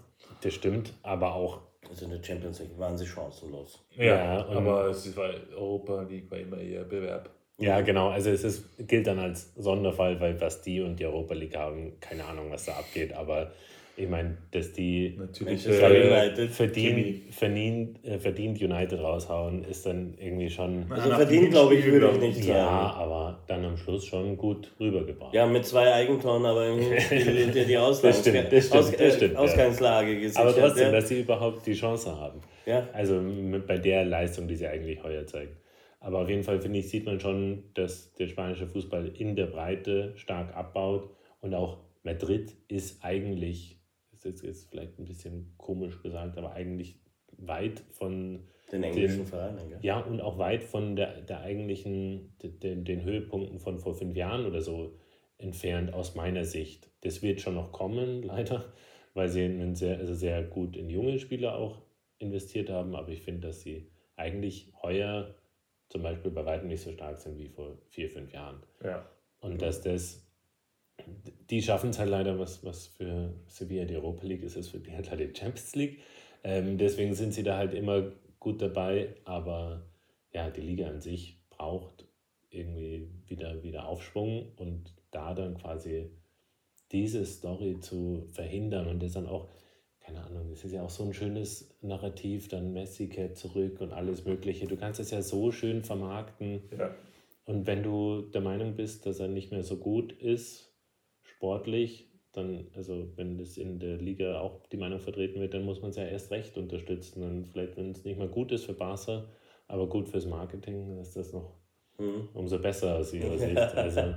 das stimmt, aber auch Also in der Champions League waren sie chancenlos. Ja, und- aber es war Europa League war immer eher Bewerb. Ja, genau. Also es ist, gilt dann als Sonderfall, weil was die und die Europa League haben, keine Ahnung, was da abgeht. Aber ich meine, dass die Natürlich. Äh, United, verdient, verdient, äh, verdient United raushauen, ist dann irgendwie schon. Also verdient, glaube ich, würde ich nicht Ja, sagen. aber dann am Schluss schon gut rübergebracht. Ja, mit zwei Eigentoren, aber irgendwie die, die, die Ausgangs Das stimmt, das stimmt, das stimmt, ja. Ausgangslage gesichert. aber trotzdem, ja. dass sie überhaupt die Chance haben. ja. Also mit, bei der Leistung, die sie eigentlich heuer zeigen. Aber auf jeden Fall, finde ich, sieht man schon, dass der spanische Fußball in der Breite stark abbaut. Und auch Madrid ist eigentlich, ist jetzt, jetzt vielleicht ein bisschen komisch gesagt, aber eigentlich weit von, Den englischen Vereinen, gell? ja, und auch weit von der, der eigentlichen, de- den, den Höhepunkten von vor fünf Jahren oder so entfernt, aus meiner Sicht. Das wird schon noch kommen, leider, weil sie einen sehr, also sehr gut in junge Spieler auch investiert haben. Aber ich finde, dass sie eigentlich heuer zum Beispiel bei weitem nicht so stark sind wie vor vier, fünf Jahren. Ja. Und dass das, die schaffen es halt leider, was, was für Sevilla die Europa League ist, ist für die halt leider die Champions League. Ähm, deswegen sind sie da halt immer gut dabei, aber ja, die Liga an sich braucht irgendwie wieder, wieder Aufschwung und da dann quasi diese Story zu verhindern und das dann auch, keine Ahnung, das ist ja auch so ein schönes Narrativ, dann Messi kehrt zurück und alles Mögliche. Du kannst es ja so schön vermarkten. ja. Und wenn du der Meinung bist, dass er nicht mehr so gut ist, sportlich, dann, also wenn das in der Liga auch die Meinung vertreten wird, dann muss man es ja erst recht unterstützen. Und vielleicht, wenn es nicht mal gut ist für Barca, aber gut fürs Marketing, dann ist das noch Mhm. umso besser aus ihrer Sicht. Also,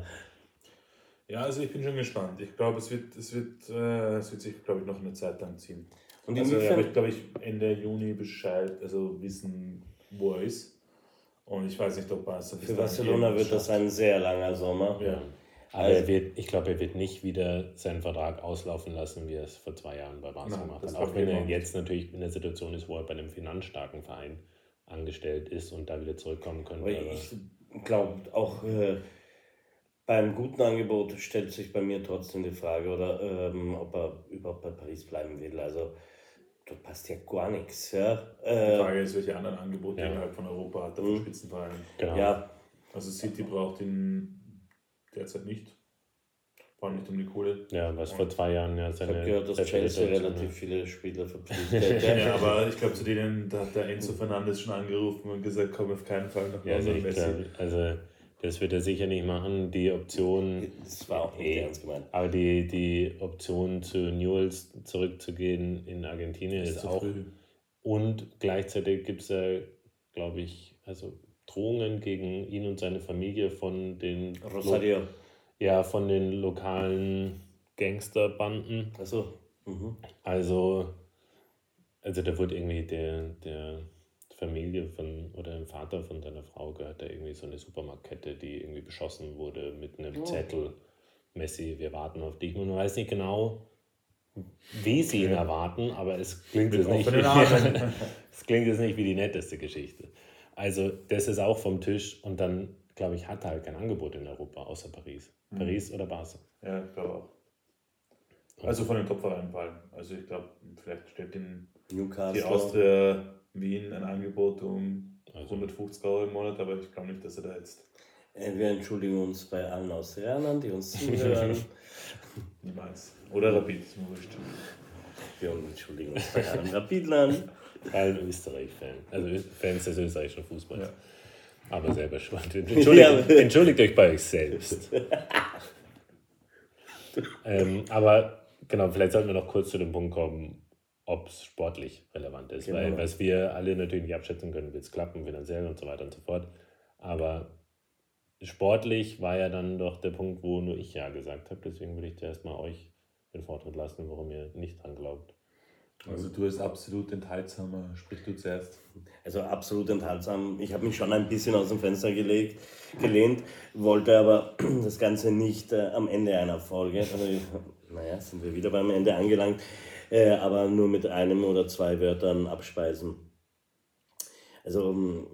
ja, also ich bin schon gespannt. Ich glaube, es wird, es wird, äh, es wird sich, glaube ich, noch eine Zeit lang ziehen. Und Also, aber ich glaube, ich Ende Juni Bescheid, also wissen, wo er ist. Und ich weiß nicht, ob Barca für Barcelona wird das ein sehr langer Sommer. Ja. Aber er wird, ich glaube, er wird nicht wieder seinen Vertrag auslaufen lassen, wie er es vor zwei Jahren bei Barca gemacht hat. Auch wenn ich er jetzt natürlich in der Situation ist, wo er bei einem finanzstarken Verein angestellt ist und da wieder zurückkommen könnte. Ich glaube auch äh, beim guten Angebot stellt sich bei mir trotzdem die Frage, oder ähm, ob er überhaupt bei Paris bleiben will. Also da passt ja gar nichts. Ja, Die äh, Frage ist, welche anderen Angebote Ja. innerhalb von Europa hat er Mhm. für Spitzenvereine. genau. ja Also City braucht ihn derzeit nicht. Vor allem nicht um die Kohle. Ja, was vor zwei Jahren ja ich seine. habe gehört, dass Chelsea Situation, relativ viele Spieler verpflichtet. ja. Ja, aber ich glaube, zu denen da hat der Enzo Fernandes schon angerufen und gesagt, komm auf keinen Fall nach Ja, also, ich glaub, also das wird er sicher nicht machen. Die Option, Das war auch nicht Eh. ernst gemeint. aber die, die Option zu Newells zurückzugehen in Argentinien ist, zu auch. früh. Und gleichzeitig gibt es ja, glaube ich, also Drohungen gegen ihn und seine Familie von den Lo Rosario. ja, von den lokalen Gangsterbanden. Also, mhm. Also, also da wurde irgendwie der, der Familie von oder dem Vater von seiner Frau gehört da irgendwie so eine Supermarktkette, die irgendwie beschossen wurde mit einem Oh. Zettel. Messi, wir warten auf dich. Man weiß nicht genau, wie sie ihn erwarten, aber es klingt jetzt nicht, es klingt jetzt nicht wie die netteste Geschichte. Also das ist auch vom Tisch und dann, glaube ich, hat er halt kein Angebot in Europa, außer Paris. Mhm. Paris oder Barca. Ja, ich glaube auch. Also von den Top-Vereinen vor allem. Also ich glaube, vielleicht stellt den die Newcastle. Austria Wien ein Angebot um Also- 150 Euro im Monat, aber ich glaube nicht, dass er da jetzt Äh, Wir entschuldigen uns bei allen Austrianern, die uns zuhören. niemals. Oder Rapid, ist mir wurscht. Wir entschuldigen uns bei allen Rapidlern. Allen Österreich-Fan. Also Fans des österreichischen Fußballs. Ja. Aber selber schuld. Entschuldigt, entschuldigt euch bei euch selbst. ähm, aber genau, vielleicht sollten wir noch kurz zu dem Punkt kommen, ob es sportlich relevant ist. Genau. Weil was wir alle natürlich nicht abschätzen können, wird es klappen, finanziell und so weiter und so fort. Aber sportlich war ja dann doch der Punkt, wo nur ich ja gesagt habe. Deswegen würde ich zuerst mal euch den Vortritt lassen, warum ihr nicht dran glaubt. Also du bist absolut enthaltsamer, sprich du zuerst. Also absolut enthaltsam. Ich habe mich schon ein bisschen aus dem Fenster gelegt, gelehnt, wollte aber das Ganze nicht äh, am Ende einer Folge, also, naja, sind wir wieder beim Ende angelangt, äh, aber nur mit einem oder zwei Wörtern abspeisen. Also ähm,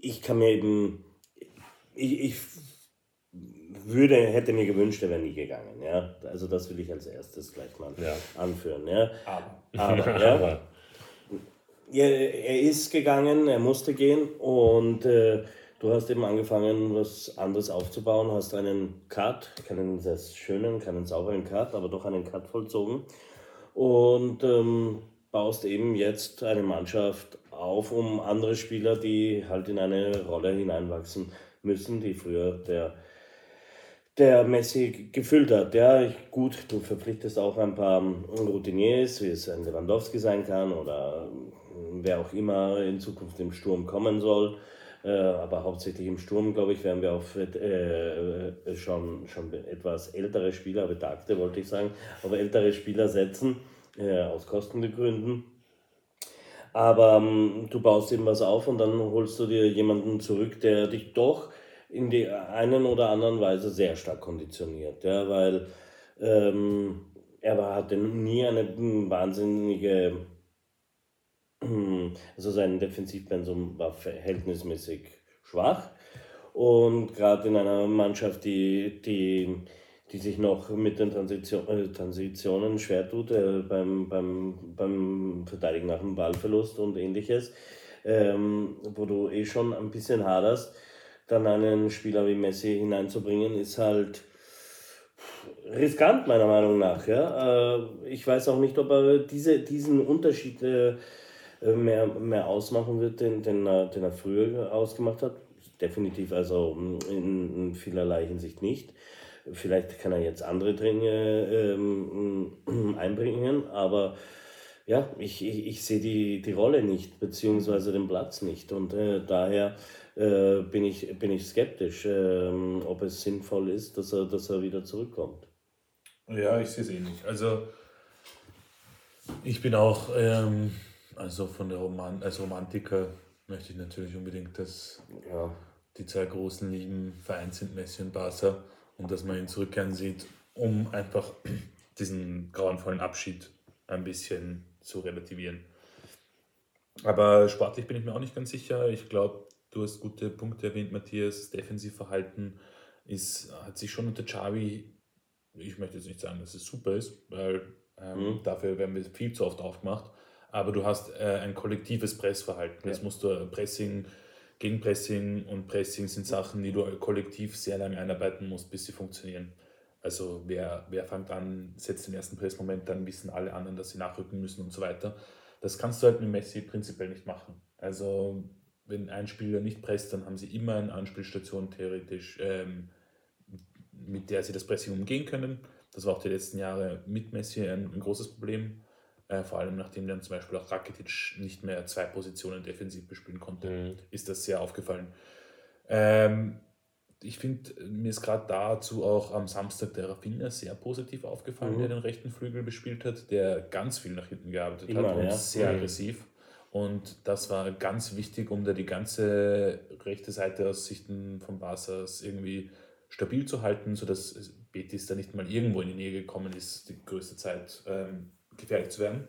ich kann mir eben, ich, ich würde, hätte mir gewünscht, er wäre nie gegangen. Ja? Also das will ich als erstes gleich mal Ja. anführen. Ja? Aber. Aber, ja, Aber ja, er ist gegangen, er musste gehen und äh, du hast eben angefangen, was anderes aufzubauen, hast einen Cut, keinen sehr schönen, keinen sauberen Cut, aber doch einen Cut vollzogen und ähm, baust eben jetzt eine Mannschaft auf, um andere Spieler, die halt in eine Rolle hineinwachsen müssen, die früher der der Messi gefüllt hat. Ja, ich- gut, du verpflichtest auch ein paar Routiniers, wie es ein Lewandowski sein kann oder ähm, wer auch immer in Zukunft im Sturm kommen soll. Äh, aber hauptsächlich im Sturm, glaube ich, werden wir auf äh, äh, schon, schon etwas ältere Spieler, betagte wollte ich sagen, aber ältere Spieler setzen, äh, aus Kostengründen. Aber ähm, du baust eben was auf und dann holst du dir jemanden zurück, der dich doch in die einen oder anderen Weise sehr stark konditioniert. Ja, weil ähm, er war, hatte nie eine wahnsinnige, also sein Defensivpensum war verhältnismäßig schwach. Und gerade in einer Mannschaft, die, die, die sich noch mit den Transition, äh, Transitionen schwer tut, äh, beim, beim, beim Verteidigen nach dem Ballverlust und ähnliches, ähm, wo du eh schon ein bisschen haderst, dann einen Spieler wie Messi hineinzubringen, ist halt riskant, meiner Meinung nach. Ja? Äh, ich weiß auch nicht, ob er diese, diesen Unterschied äh, mehr, mehr ausmachen wird, den, den, er, den er früher ausgemacht hat. Definitiv, also in, vielerlei Hinsicht nicht. Vielleicht kann er jetzt andere Dinge ähm, einbringen, aber ja, ich, ich, ich sehe die, die Rolle nicht, beziehungsweise den Platz nicht. Und äh, daher äh, bin, ich, bin ich skeptisch, ähm, ob es sinnvoll ist, dass er, dass er wieder zurückkommt. Ja, ich sehe es ähnlich. Also ich bin auch, ähm, also von der Roman als Romantiker möchte ich natürlich unbedingt, dass Ja, die zwei großen Ligen vereint sind, Messi und Barca. und dass man ihn zurückkehren sieht, um einfach diesen grauenvollen Abschied ein bisschen zu relativieren. Aber sportlich bin ich mir auch nicht ganz sicher. Ich glaube, du hast gute Punkte erwähnt, Matthias. Defensivverhalten ist, hat sich schon unter Xavi, ich möchte jetzt nicht sagen, dass es super ist, weil ähm, mhm. dafür werden wir viel zu oft aufgemacht. Aber du hast äh, ein kollektives Pressverhalten. Ja. Das musst du Pressing, Gegenpressing und Pressing sind Sachen, die du kollektiv sehr lange einarbeiten musst, bis sie funktionieren. Also wer, wer fängt an, setzt den ersten Pressmoment, dann wissen alle anderen, dass sie nachrücken müssen und so weiter. Das kannst du halt mit Messi prinzipiell nicht machen. Also wenn ein Spieler nicht presst, dann haben sie immer eine Anspielstation theoretisch, ähm, mit der sie das Pressing umgehen können. Das war auch die letzten Jahre mit Messi ein, ein großes Problem. Äh, vor allem nachdem dann zum Beispiel auch Rakitic nicht mehr zwei Positionen defensiv bespielen konnte, mhm. ist das sehr aufgefallen. Ähm, ich finde, mir ist gerade dazu auch am Samstag der Rafinha sehr positiv aufgefallen, mhm. der den rechten Flügel bespielt hat, der ganz viel nach hinten gearbeitet Immer, hat und ja. sehr mhm. aggressiv. Und das war ganz wichtig, um da die ganze rechte Seite aus Sichten von Barca's irgendwie stabil zu halten, sodass Betis da nicht mal irgendwo in die Nähe gekommen ist, die größte Zeit ähm, gefährlich zu werden.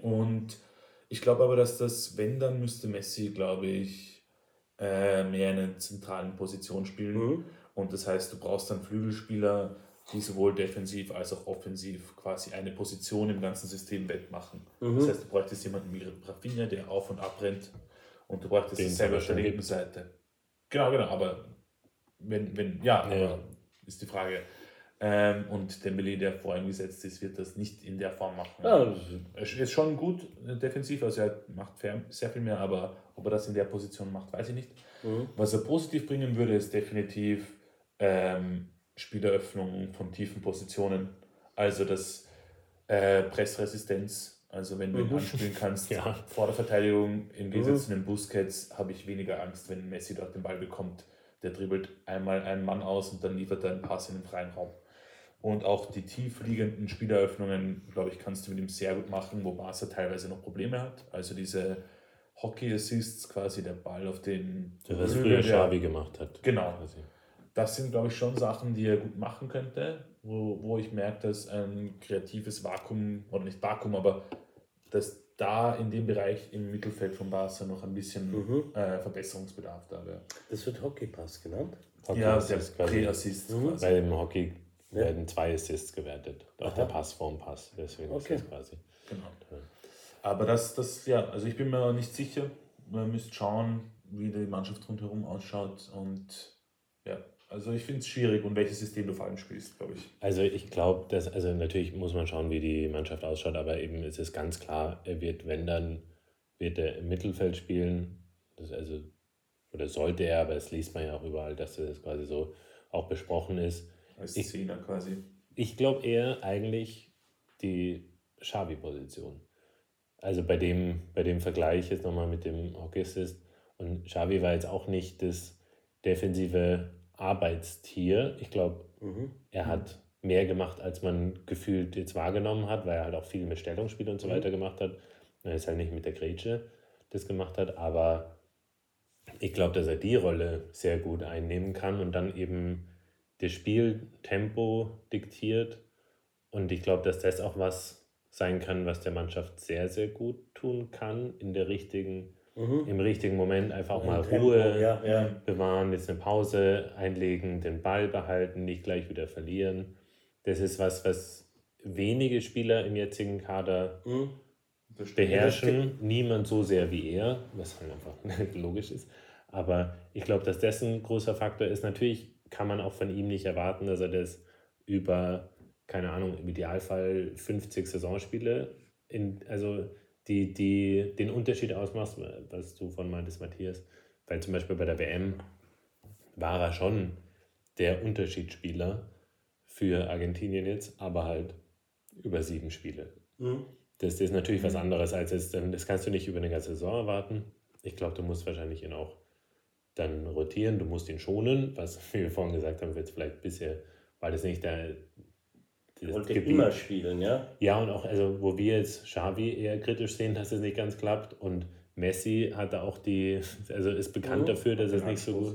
Und ich glaube aber, dass das, wenn, dann müsste Messi, glaube ich, äh, mehr in einer zentralen Position spielen. Mhm. Und das heißt, du brauchst dann Flügelspieler, die sowohl defensiv als auch offensiv quasi eine Position im ganzen System wettmachen. Mhm. Das heißt, du bräuchtest jemanden wie Rafinha, der auf und ab rennt und du bräuchtest Den selber auf der linken Seite. Genau, genau, aber wenn, wenn, ja, ja. ist die Frage, ähm, und Dembele, der vor ihm gesetzt ist, wird das nicht in der Form machen. Ja, er ist schon gut defensiv, also er macht sehr viel mehr, aber ob er das in der Position macht, weiß ich nicht. Mhm. Was er positiv bringen würde, ist definitiv ähm, Spieleröffnung von tiefen Positionen. Also das äh, Pressresistenz, also wenn du ihn mhm. anspielen kannst ja. vor der Verteidigung, im Gegensatz zu mhm. den Busquets, habe ich weniger Angst, wenn Messi dort den Ball bekommt. Der dribbelt einmal einen Mann aus und dann liefert er einen Pass in den freien Raum. Und auch die tief liegenden Spieleröffnungen, glaube ich, kannst du mit ihm sehr gut machen, wo Barca teilweise noch Probleme hat. Also diese Hockey-Assists, quasi der Ball auf den. Der, was früher Xavi gemacht hat. Genau. Quasi. Das sind, glaube ich, schon Sachen, die er gut machen könnte, wo, wo ich merke, dass ein kreatives Vakuum, oder nicht Vakuum, aber dass da in dem Bereich im Mittelfeld von Barca noch ein bisschen mhm. äh, Verbesserungsbedarf da wäre. Das wird Hockey-Pass genannt? Hockey ja, der Pre-Assist. Mhm. Bei dem Hockey ja. werden zwei Assists gewertet. Auch Aha. der Pass vorm Pass. Deswegen okay. ist das quasi. Genau. Aber das, das, ja, also ich bin mir nicht sicher. Man müsste schauen, wie die Mannschaft rundherum ausschaut. Und ja, also ich finde es schwierig und welches System du vor allem spielst, glaube ich. Also ich glaube, dass, also natürlich muss man schauen, wie die Mannschaft ausschaut, aber eben ist es ganz klar, er wird, wenn dann, wird er im Mittelfeld spielen. Das also, oder sollte er, aber es liest man ja auch überall, dass das quasi so auch besprochen ist. Als Zehner quasi. Ich glaube eher eigentlich die Xavi-Position. Also bei dem, bei dem Vergleich jetzt nochmal mit dem Hockey-Assist. Und Xavi war jetzt auch nicht das defensive Arbeitstier. Ich glaube, mhm. er hat mehr gemacht, als man gefühlt jetzt wahrgenommen hat, weil er halt auch viel mit Stellungsspiel und so mhm. weiter gemacht hat. Er ist halt nicht mit der Grätsche das gemacht hat, aber ich glaube, dass er die Rolle sehr gut einnehmen kann und dann eben das Spieltempo diktiert. Und ich glaube, dass das auch was sein kann, was der Mannschaft sehr, sehr gut tun kann, in der richtigen, mhm. im richtigen Moment einfach auch mal Tempo, Ruhe ja, ja. bewahren, jetzt eine Pause einlegen, den Ball behalten, nicht gleich wieder verlieren. Das ist was, was wenige Spieler im jetzigen Kader mhm. beherrschen. Niemand so sehr wie er, was halt einfach logisch ist. Aber ich glaube, dass das ein großer Faktor ist. Natürlich kann man auch von ihm nicht erwarten, dass er das über keine Ahnung, im Idealfall 50 Saisonspiele, in, also die, die den Unterschied ausmacht, was du von meintest, Matthias. Weil zum Beispiel bei der WM war er schon der Unterschiedsspieler für Argentinien jetzt, aber halt über sieben Spiele. Mhm. Das, ist natürlich mhm. was anderes als jetzt, das kannst du nicht über eine ganze Saison erwarten. Ich glaube, du musst wahrscheinlich ihn auch dann rotieren, du musst ihn schonen, was wir vorhin gesagt haben, jetzt vielleicht bisher, weil das nicht der, das wollte Gebiet. immer spielen, ja? Ja, und auch, also wo wir jetzt Xavi eher kritisch sehen, dass es nicht ganz klappt und Messi hat da auch die, also ist bekannt mhm. dafür, dass es nicht so gut,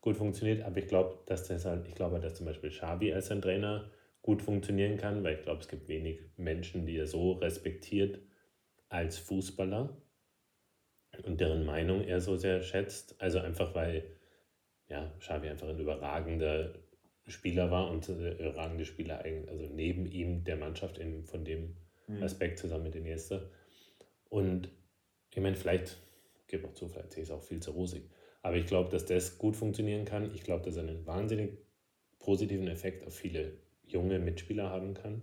gut funktioniert, aber ich glaube, dass das halt, ich glaube, dass zum Beispiel Xavi als ein Trainer gut funktionieren kann, weil ich glaube, es gibt wenig Menschen, die er so respektiert als Fußballer und deren Meinung er so sehr schätzt. Also einfach, weil ja, Xavi einfach ein überragender Spieler war und äh, überragende Spieler eigentlich, also neben ihm der Mannschaft in, von dem Mhm. Aspekt zusammen mit Iniesta. Und ich meine, vielleicht, gebe auch zu, vielleicht sehe ich es auch viel zu rosig. Aber ich glaube, dass das gut funktionieren kann. Ich glaube, dass er einen wahnsinnig positiven Effekt auf viele junge Mitspieler haben kann.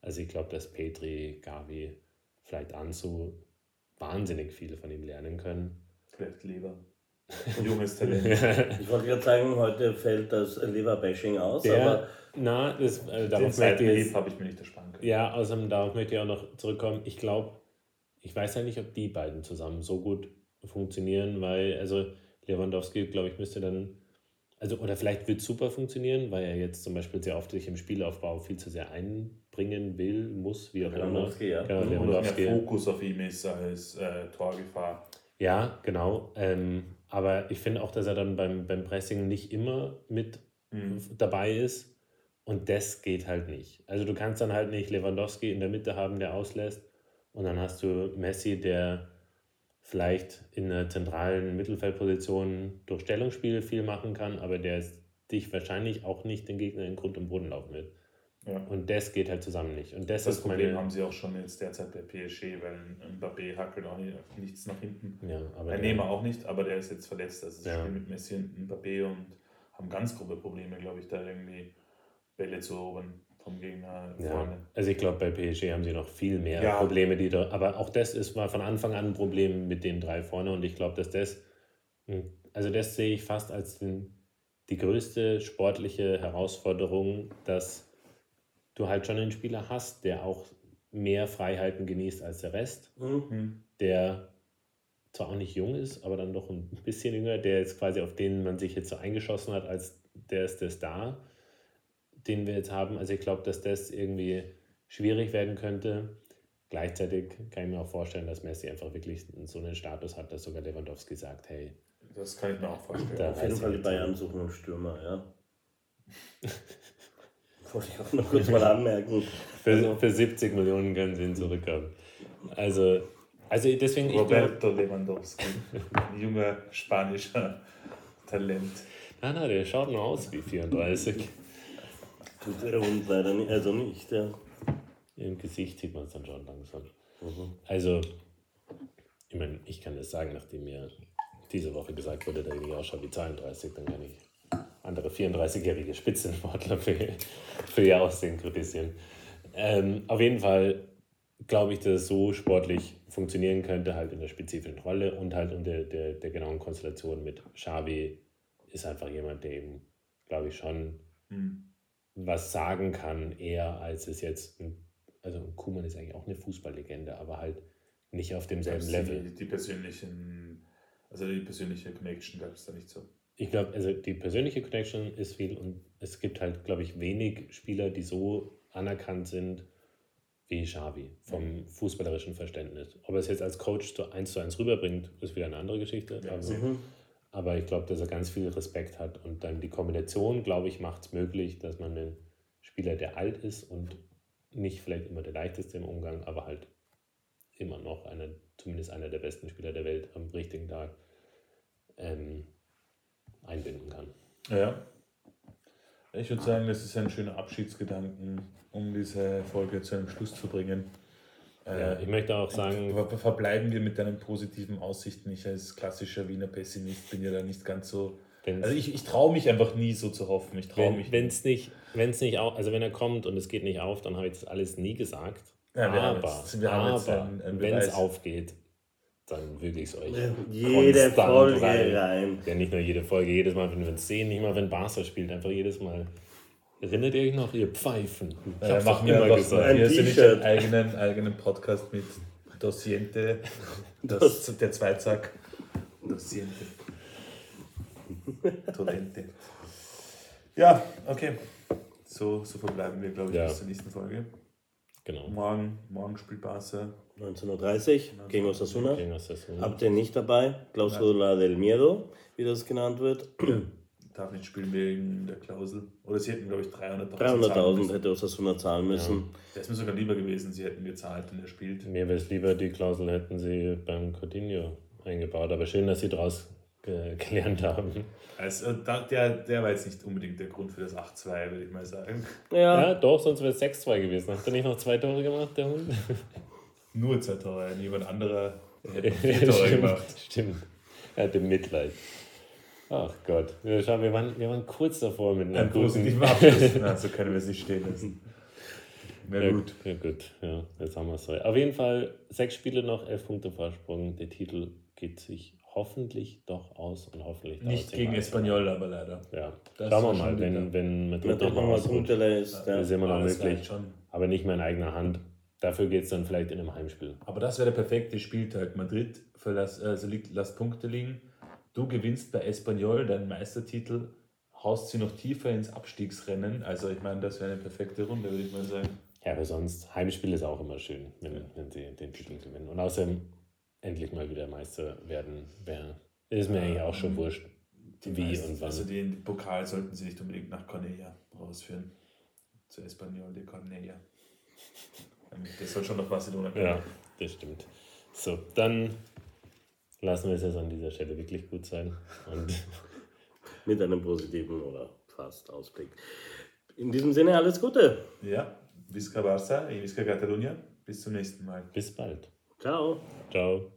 Also ich glaube, dass Petri, Gavi, vielleicht Ansu wahnsinnig viel von ihm lernen können. Vielleicht Leber. Junges Talent. Ich wollte gerade sagen, heute fällt das Leverbashing aus, Der, aber na, das, Den darauf möchte ich habe ich mir nicht ersparen können. ja, außerdem darauf möchte ich auch noch zurückkommen. Ich glaube, ich weiß ja nicht, ob die beiden zusammen so gut funktionieren, weil, also Lewandowski, glaube ich, müsste dann, also, oder vielleicht wird es super funktionieren, weil er jetzt zum Beispiel sehr oft sich im Spielaufbau viel zu sehr einbringen will, muss, wie auch immer. Lewandowski, ja. Genau, Und Lewandowski. mehr Fokus auf ihm ist als äh, Torgefahr. Ja, genau. Ähm, aber ich finde auch, dass er dann beim, beim Pressing nicht immer mit Mhm. dabei ist. Und das geht halt nicht. Also du kannst dann halt nicht Lewandowski in der Mitte haben, der auslässt. Und dann hast du Messi, der vielleicht in einer zentralen Mittelfeldposition durch Stellungsspiel viel machen kann, aber der dich wahrscheinlich auch nicht den Gegner in Grund und Boden laufen wird. Ja. Und das geht halt zusammen nicht. Und das, Das Problem meine. haben sie auch schon jetzt derzeit bei PSG, weil ein Mbappé hackelt auch nicht, nichts nach hinten. Ja, aber Ein der- Neymar auch nicht, aber der ist jetzt verletzt. Also sie Ja. spielen mit Messi und Mbappé und haben ganz grobe Probleme, glaube ich, da irgendwie Bälle zu erobern vom Gegner Ja, vorne. also ich glaube, bei PSG haben sie noch viel mehr Ja. Probleme, die da, aber auch das ist mal von Anfang an ein Problem mit den drei vorne und ich glaube, dass das, hm, also das sehe ich fast als den, die größte sportliche Herausforderung, dass du halt schon einen Spieler hast, der auch mehr Freiheiten genießt als der Rest, Mhm. der zwar auch nicht jung ist, aber dann doch ein bisschen jünger, der jetzt quasi auf den man sich jetzt so eingeschossen hat, als der ist der Star, den wir jetzt haben. Also ich glaube, dass das irgendwie schwierig werden könnte. Gleichzeitig kann ich mir auch vorstellen, dass Messi einfach wirklich so einen Status hat, dass sogar Lewandowski sagt, hey, Das kann ich mir auch vorstellen. Da- auf jeden Fall die nicht. Bayern suchen einen Stürmer, ja. Wollte ich auch noch kurz mal anmerken. für, für 70 Millionen können sie ihn zurückhaben. Also, also deswegen, Roberto Lewandowski, ein junger spanischer Talent. na, na, der schaut nur aus wie 34. Tut der Hund leider nicht, also nicht, ja. Im Gesicht sieht man es dann schon langsam. Mhm. Also, ich meine, ich kann das sagen, nachdem mir diese Woche gesagt wurde, dass ich nicht ausschaue wie 32, dann kann ich andere 34-jährige Spitzensportler für, für ihr Aussehen kritisieren. Ähm, auf jeden Fall glaube ich, dass es so sportlich funktionieren könnte, halt in der spezifischen Rolle und halt unter der, der genauen Konstellation mit Xavi ist einfach jemand, der eben, glaube ich, schon Hm. was sagen kann, eher als es jetzt, ein, also Kuhmann ist eigentlich auch eine Fußballlegende, aber halt nicht auf demselben Level. Die, die persönlichen, also die persönliche Connection gab es da nicht so. Ich glaube, also die persönliche Connection ist viel und es gibt halt, glaube ich, wenig Spieler, die so anerkannt sind wie Xavi vom fußballerischen Verständnis. Ob er es jetzt als Coach zu eins zu eins rüberbringt, ist wieder eine andere Geschichte. Ja, aber, sicher. aber ich glaube, dass er ganz viel Respekt hat und dann die Kombination, glaube ich, macht es möglich, dass man einen Spieler, der alt ist und nicht vielleicht immer der leichteste im Umgang, aber halt immer noch einer, zumindest einer der besten Spieler der Welt am richtigen Tag ähm, einbinden kann. Ja. Ich würde sagen, das ist ein schöner Abschiedsgedanken, um diese Folge zu einem Schluss zu bringen. Ja, ich möchte auch sagen, ver- verbleiben wir mit deinen positiven Aussichten. Ich als klassischer Wiener Pessimist bin ja da nicht ganz so. Also ich, ich traue mich einfach nie so zu hoffen. Ich traue mich. wenn es nicht, wenn's nicht auf, also wenn er kommt und es geht nicht auf, dann habe ich das alles nie gesagt. Ja, wir haben aber jetzt- wir haben jetzt aber einen- einen wenn es aufgeht, dann will ich es euch. Jede Folge rein. rein. Ja, nicht nur jede Folge, jedes Mal, wenn wir es sehen, nicht mal wenn Barca spielt, einfach jedes Mal. Erinnert ihr euch noch, ihr Pfeifen? Ich Äh, hab's doch machen wir immer gesagt. Ein Hier ist nicht einen eigenen, eigenen Podcast mit Dosiente, das, der Zweizack. Dosiente. Torrente. Ja, okay. So, so verbleiben wir, glaube ich, Ja. bis zur nächsten Folge. Genau. Morgen, morgen spielt Barca. 19.30 Genau. gegen Osasuna. Gegen Osasuna. Habt ihr nicht dabei? Clausula del Miedo, wie das genannt wird. darf nicht spielen wegen der Klausel. Oder sie hätten, glaube ich, 300.000 300.000 hätte Osasuna zahlen müssen. Das ist mir sogar lieber gewesen, sie hätten gezahlt, wenn er spielt. Mir wäre es lieber, die Klausel hätten sie beim Coutinho eingebaut. Aber schön, dass sie daraus ge gelernt haben. Also, da, der, der war jetzt nicht unbedingt der Grund für das 8-2, würde ich mal sagen. Ja, Ja, doch, sonst wäre es 6-2 gewesen. Hat er nicht noch zwei Tore gemacht, der Hund? Nur zwei Tore, niemand anderer hätte vier Tore gemacht. Stimmt. Er hatte Mitleid. Ach Gott. Ja, schau, wir, waren, wir waren kurz davor mit einer Ein guten... positiven Abschluss. Na, so können wir es nicht stehen lassen. Na Ja, gut. Ja, gut, ja, jetzt haben wir es so. Auf jeden Fall sechs Spiele noch, elf Punkte Vorsprung. Der Titel geht sich hoffentlich doch aus und hoffentlich Nicht gegen. Espanyol, aber leider. Ja, Das schauen wir mal, wenn, wenn Madrid Madrid nochmal nochmal ausrutscht. Punkte lässt. Das ist Ja. immer noch Aber das möglich. reicht schon. Aber nicht mehr in eigener Hand. Dafür geht es dann vielleicht in einem Heimspiel. Aber das wäre der perfekte Spieltag. Madrid also liegt, lasst Punkte liegen. Du gewinnst bei Espanyol deinen Meistertitel, haust sie noch tiefer ins Abstiegsrennen. Also ich meine, das wäre eine perfekte Runde, würde ich mal sagen. Ja, aber sonst, Heimspiel ist auch immer schön, wenn, wenn sie den Titel gewinnen. Und außerdem endlich mal wieder Meister werden, wär, ist mir eigentlich auch schon wurscht. Die Wie meisten- und wann. Also den Pokal sollten sie nicht unbedingt nach Cornella rausführen. Zu Espanyol de Cornella. Das soll schon nach Barcelona kommen. Ja, das stimmt. So, dann lassen wir es jetzt an dieser Stelle wirklich gut sein. Und Mit einem positiven oder fast Ausblick. In diesem Sinne alles Gute. Ja, Visca Barça, Visca Catalunya. Bis zum nächsten Mal. bis bald. Ciao. Ciao.